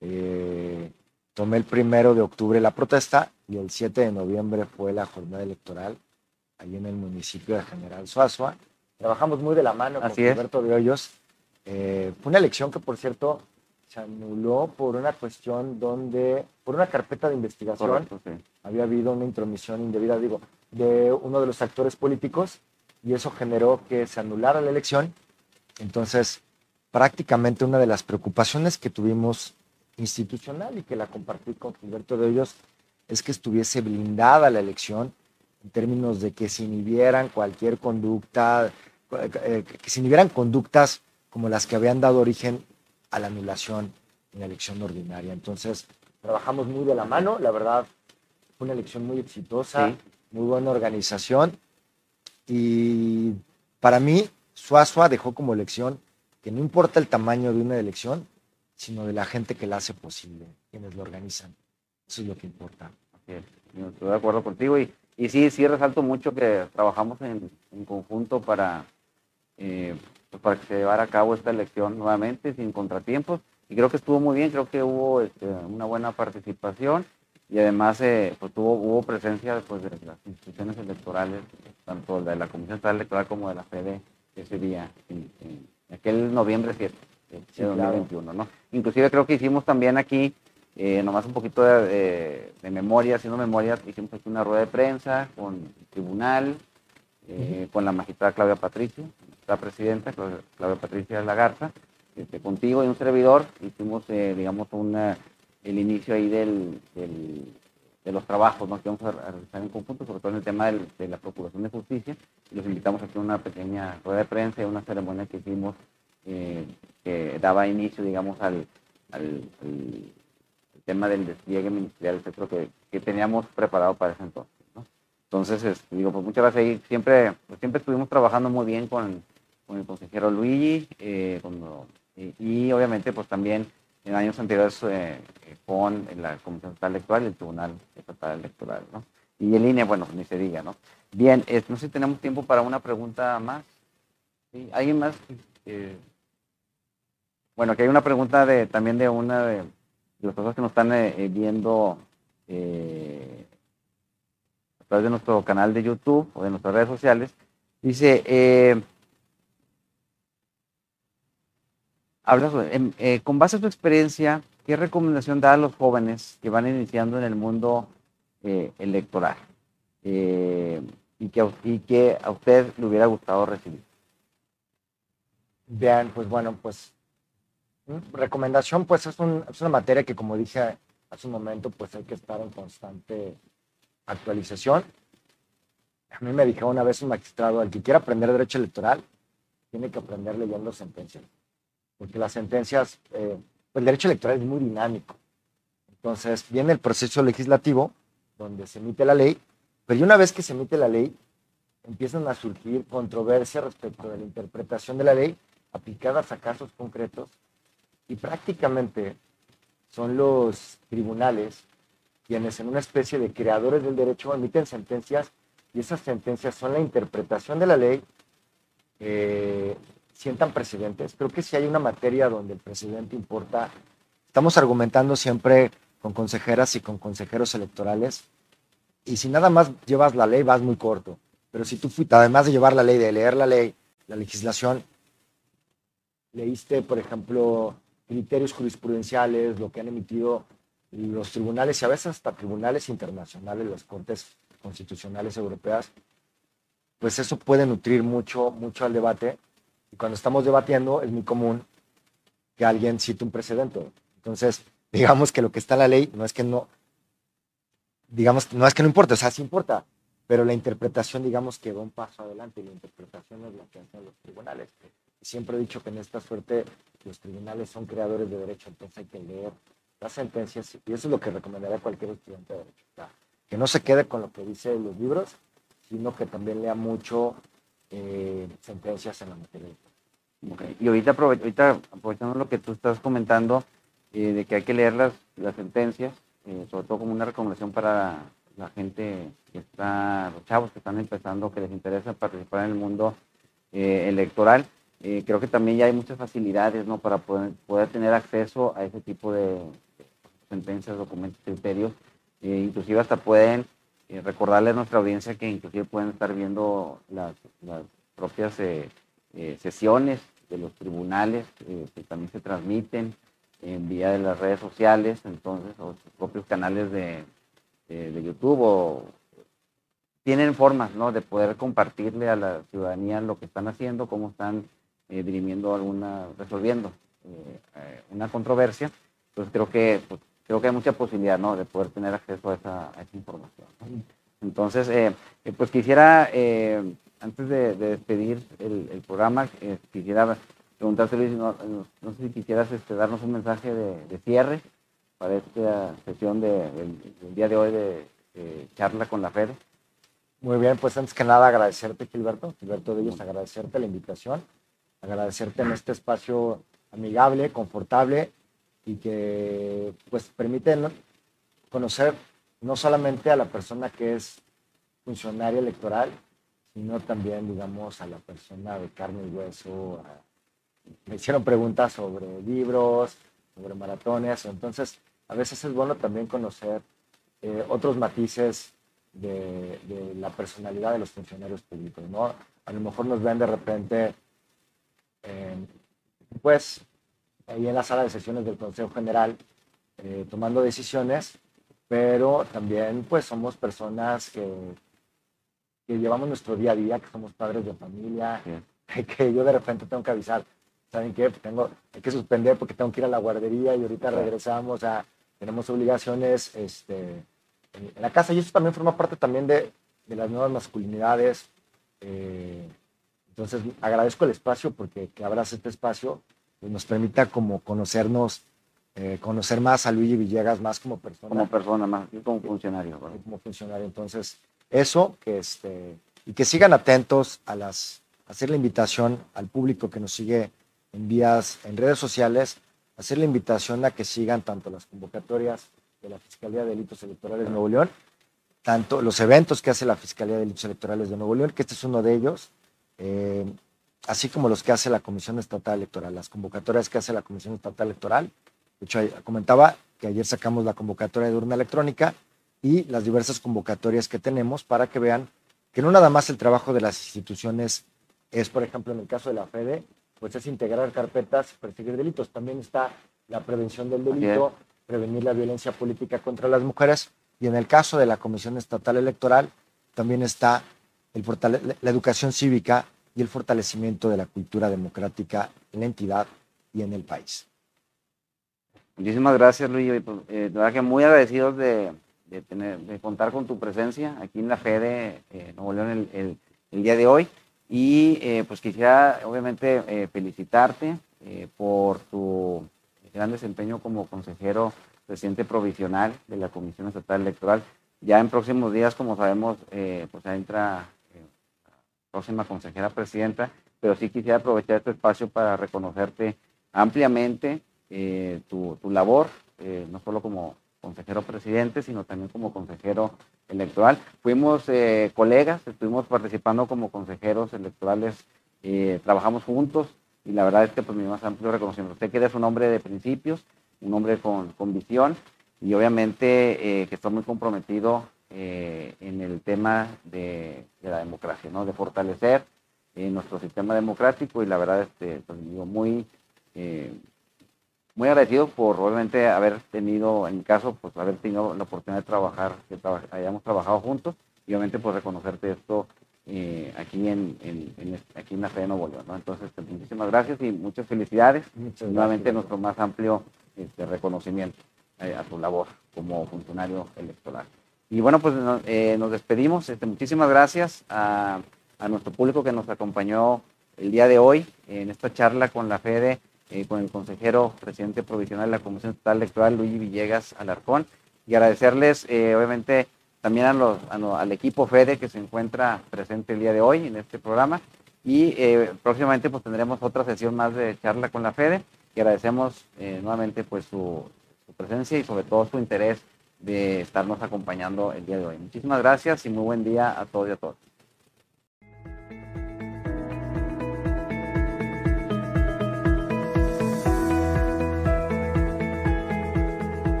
Eh, tomé el primero de octubre la protesta y el 7 de noviembre fue la jornada electoral ahí en el municipio de General Suazua. Trabajamos muy de la mano con Alberto de Hoyos. Eh, fue una elección que, por cierto, se anuló por una cuestión donde, por una carpeta de investigación, había habido una intromisión indebida, digo, de uno de los actores políticos y eso generó que se anulara la elección. Entonces, prácticamente una de las preocupaciones que tuvimos institucional y que la compartí con Gilberto de ellos es que estuviese blindada la elección en términos de que se inhibieran cualquier conducta, eh, que se inhibieran conductas como las que habían dado origen a la anulación en la elección ordinaria. Entonces, trabajamos muy de la mano, la verdad, fue una elección muy exitosa, muy buena organización y para mí Suazua dejó como lección que no importa el tamaño de una elección, sino de la gente que la hace posible, quienes lo organizan. Eso es lo que importa. estoy de acuerdo contigo y, y sí, sí resalto mucho que trabajamos en, conjunto para, eh, pues, para que se llevara a cabo esta elección nuevamente sin contratiempos. Y creo que estuvo muy bien, creo que hubo este, una buena participación. Y además eh, pues, tuvo, hubo presencia pues, de las instituciones electorales, tanto de la Comisión Estatal Electoral como de la FEDE ese día, en, aquel noviembre 7 de 2021, ¿no? Inclusive creo que hicimos también aquí, eh, nomás un poquito de, memoria, haciendo memoria, hicimos aquí una rueda de prensa con el tribunal, eh, con la magistrada Claudia Patricio, la presidenta, Claudia Patricia Lagarza, este, contigo y un servidor, hicimos, eh, digamos, el inicio ahí de los trabajos que vamos a realizar en conjunto, sobre todo en el tema de la Procuración de Justicia. Y los invitamos aquí a una pequeña rueda de prensa y una ceremonia que hicimos eh, que daba inicio, digamos, al, tema del despliegue ministerial, etcétera, que teníamos preparado para ese entonces. Entonces, este, digo, pues muchas gracias. siempre, pues, siempre estuvimos trabajando muy bien con, con el consejero Luigi, eh, y obviamente, pues también en años anteriores eh, con la Comisión Estatal Electoral y el Tribunal Estatal Electoral, ¿no? Y el INE, bueno, ni se diga, ¿no? Bien, no sé si tenemos tiempo para una pregunta más. ¿Sí? ¿Alguien más? Bueno, aquí hay una pregunta de, también de una de, las personas que nos están eh, eh, viendo eh, de nuestro canal de YouTube o de nuestras redes sociales. Dice, eh, habla em, eh, con base a tu experiencia, ¿qué recomendación da a los jóvenes que van iniciando en el mundo eh, electoral? Eh, y, que, y que a usted le hubiera gustado recibir. Bien, pues bueno, pues mm, recomendación, pues es, un- es una materia que como dije hace un momento, pues hay que estar en constante actualización. A mí me dijo una vez un magistrado, el que quiera aprender derecho electoral, tiene que aprender leyendo sentencias. Porque las sentencias, eh, pues el derecho electoral es muy dinámico. Entonces viene el proceso legislativo, donde se emite la ley, pero una vez que se emite la ley, empiezan a surgir controversias respecto de la interpretación de la ley aplicadas a casos concretos y prácticamente son los tribunales quienes en una especie de creadores del derecho emiten sentencias y esas sentencias son la interpretación de la ley, eh, sientan precedentes. Creo que si hay una materia donde el precedente importa, estamos argumentando siempre con consejeras y con consejeros electorales y si nada más llevas la ley vas muy corto. Pero si tú fuiste, además de llevar la ley, de leer la ley, la legislación, leíste, por ejemplo, criterios jurisprudenciales, lo que han emitido los tribunales y a veces hasta tribunales internacionales, las cortes constitucionales europeas, pues eso puede nutrir mucho, mucho al debate. Y cuando estamos debatiendo es muy común que alguien cite un precedente. Entonces, digamos que lo que está en la ley no es que no, digamos, no es que no importa, o sea, sí importa, pero la interpretación, digamos, que va un paso adelante y la interpretación es la que hacen los tribunales. Siempre he dicho que en esta suerte los tribunales son creadores de derecho, entonces hay que leer las sentencias y eso es lo que recomendaría a cualquier estudiante de derecho. que no se quede con lo que dice los libros, sino que también lea mucho eh, sentencias en la materia. Y ahorita, ahorita aprovechando lo que tú estás comentando, eh, de que hay que leer las, las sentencias, eh, sobre todo como una recomendación para la gente que está, los chavos que están empezando, que les interesa participar en el mundo electoral, creo que también ya hay muchas facilidades ¿no? para poder, poder tener acceso a ese tipo de sentencias, documentos, criterios, eh, inclusive hasta pueden eh, recordarle a nuestra audiencia que inclusive pueden estar viendo las, propias eh, eh, sesiones de los tribunales eh, que también se transmiten en vía de las redes sociales, entonces, o sus propios canales de, YouTube o tienen formas ¿no? de poder compartirle a la ciudadanía lo que están haciendo, cómo están eh, dirimiendo alguna, resolviendo una controversia. Entonces creo que pues, creo que hay mucha posibilidad ¿no? de poder tener acceso a esa, información. Entonces, eh, eh, pues quisiera, eh, antes de, de despedir el, el programa, eh, quisiera preguntarte, Luis, no, no- sé si quisieras este, darnos un mensaje de, cierre para esta sesión de- del, día de hoy de, de charla con la Fede. Muy bien, pues antes que nada agradecerte, Gilberto, Gilberto de ellos, agradecerte la invitación, agradecerte en este espacio amigable, confortable y que pues permite ¿no? conocer no solamente a la persona que es funcionaria electoral, sino también, digamos, a la persona de carne y hueso. Me hicieron preguntas sobre libros, sobre maratones, entonces a veces es bueno también conocer eh, otros matices de, la personalidad de los funcionarios públicos, ¿no? A lo mejor nos ven de repente, pues, ahí en la sala de sesiones del Consejo General, eh, tomando decisiones, pero también, pues, somos personas que, que llevamos nuestro día a día, que somos padres de familia, que yo de repente tengo que avisar, ¿saben qué? Tengo hay que suspender porque tengo que ir a la guardería y ahorita Claro. regresamos, sea, tenemos obligaciones, este, en la casa y eso también forma parte también de, de las nuevas masculinidades. eh, entonces agradezco el espacio porque que abras este espacio pues, nos permita como conocernos, eh, conocer más a Luigi Villegas más como persona, como persona más como funcionario. ¿verdad? como funcionario. Entonces eso que este y que sigan atentos a las hacer la invitación al público que nos sigue en vías en redes sociales, hacer la invitación a que sigan tanto las convocatorias de la Fiscalía de Delitos Electorales de Nuevo León, tanto los eventos que hace la Fiscalía de Delitos Electorales de Nuevo León, que este es uno de ellos, eh, así como los que hace la Comisión Estatal Electoral, las convocatorias que hace la Comisión Estatal Electoral. De hecho, comentaba que ayer sacamos la convocatoria de urna electrónica y las diversas convocatorias que tenemos para que vean que no nada más el trabajo de las instituciones es, por ejemplo, en el caso de la FEDE, pues es integrar carpetas, perseguir delitos. También está la prevención del delito, prevenir la violencia política contra las mujeres. Y en el caso de la Comisión Estatal Electoral, también está el la educación cívica y el fortalecimiento de la cultura democrática en la entidad y en el país. Muchísimas gracias, Luis. Pues, eh, verdad que muy agradecidos de, contar con tu presencia aquí en la FEDE eh, Nuevo León el, el, día de hoy. Y eh, pues quisiera, obviamente, eh, felicitarte por tu gran desempeño como consejero presidente provisional de la Comisión Estatal Electoral. Ya en próximos días, como sabemos, pues entra próxima consejera presidenta, pero sí quisiera aprovechar este espacio para reconocerte ampliamente eh, tu, labor, eh, no solo como consejero presidente, sino también como consejero electoral. Fuimos eh, colegas, estuvimos participando como consejeros electorales, trabajamos juntos y la verdad es que pues mi más amplio reconocimiento. Usted que eres un hombre de principios, un hombre con, con visión y obviamente que está muy comprometido eh, en el tema de, la democracia, ¿no? de fortalecer eh, nuestro sistema democrático y la verdad, este, pues, digo, muy, eh, muy agradecido por obviamente haber tenido, en mi caso, pues haber tenido la oportunidad de trabajar, que hayamos trabajado juntos y obviamente pues reconocerte esto aquí en, aquí en la de Nuevo León. ¿no? Entonces, pues, muchísimas gracias y muchas felicidades. Nuevamente nuestro más amplio este, reconocimiento a tu labor como funcionario electoral. Y bueno, pues eh, nos despedimos. Este, muchísimas gracias a, nuestro público que nos acompañó el día de hoy en esta charla con la FEDE, eh, con el consejero presidente provisional de la Comisión Estatal Electoral, Luis Villegas Alarcón. Y agradecerles, eh, obviamente, también a los, al equipo FEDE que se encuentra presente el día de hoy en este programa. Y próximamente pues tendremos otra sesión más de charla con la FEDE. Y agradecemos nuevamente pues su presencia y sobre todo su interés de estarnos acompañando el día de hoy. Muchísimas gracias y muy buen día a todos y a todas.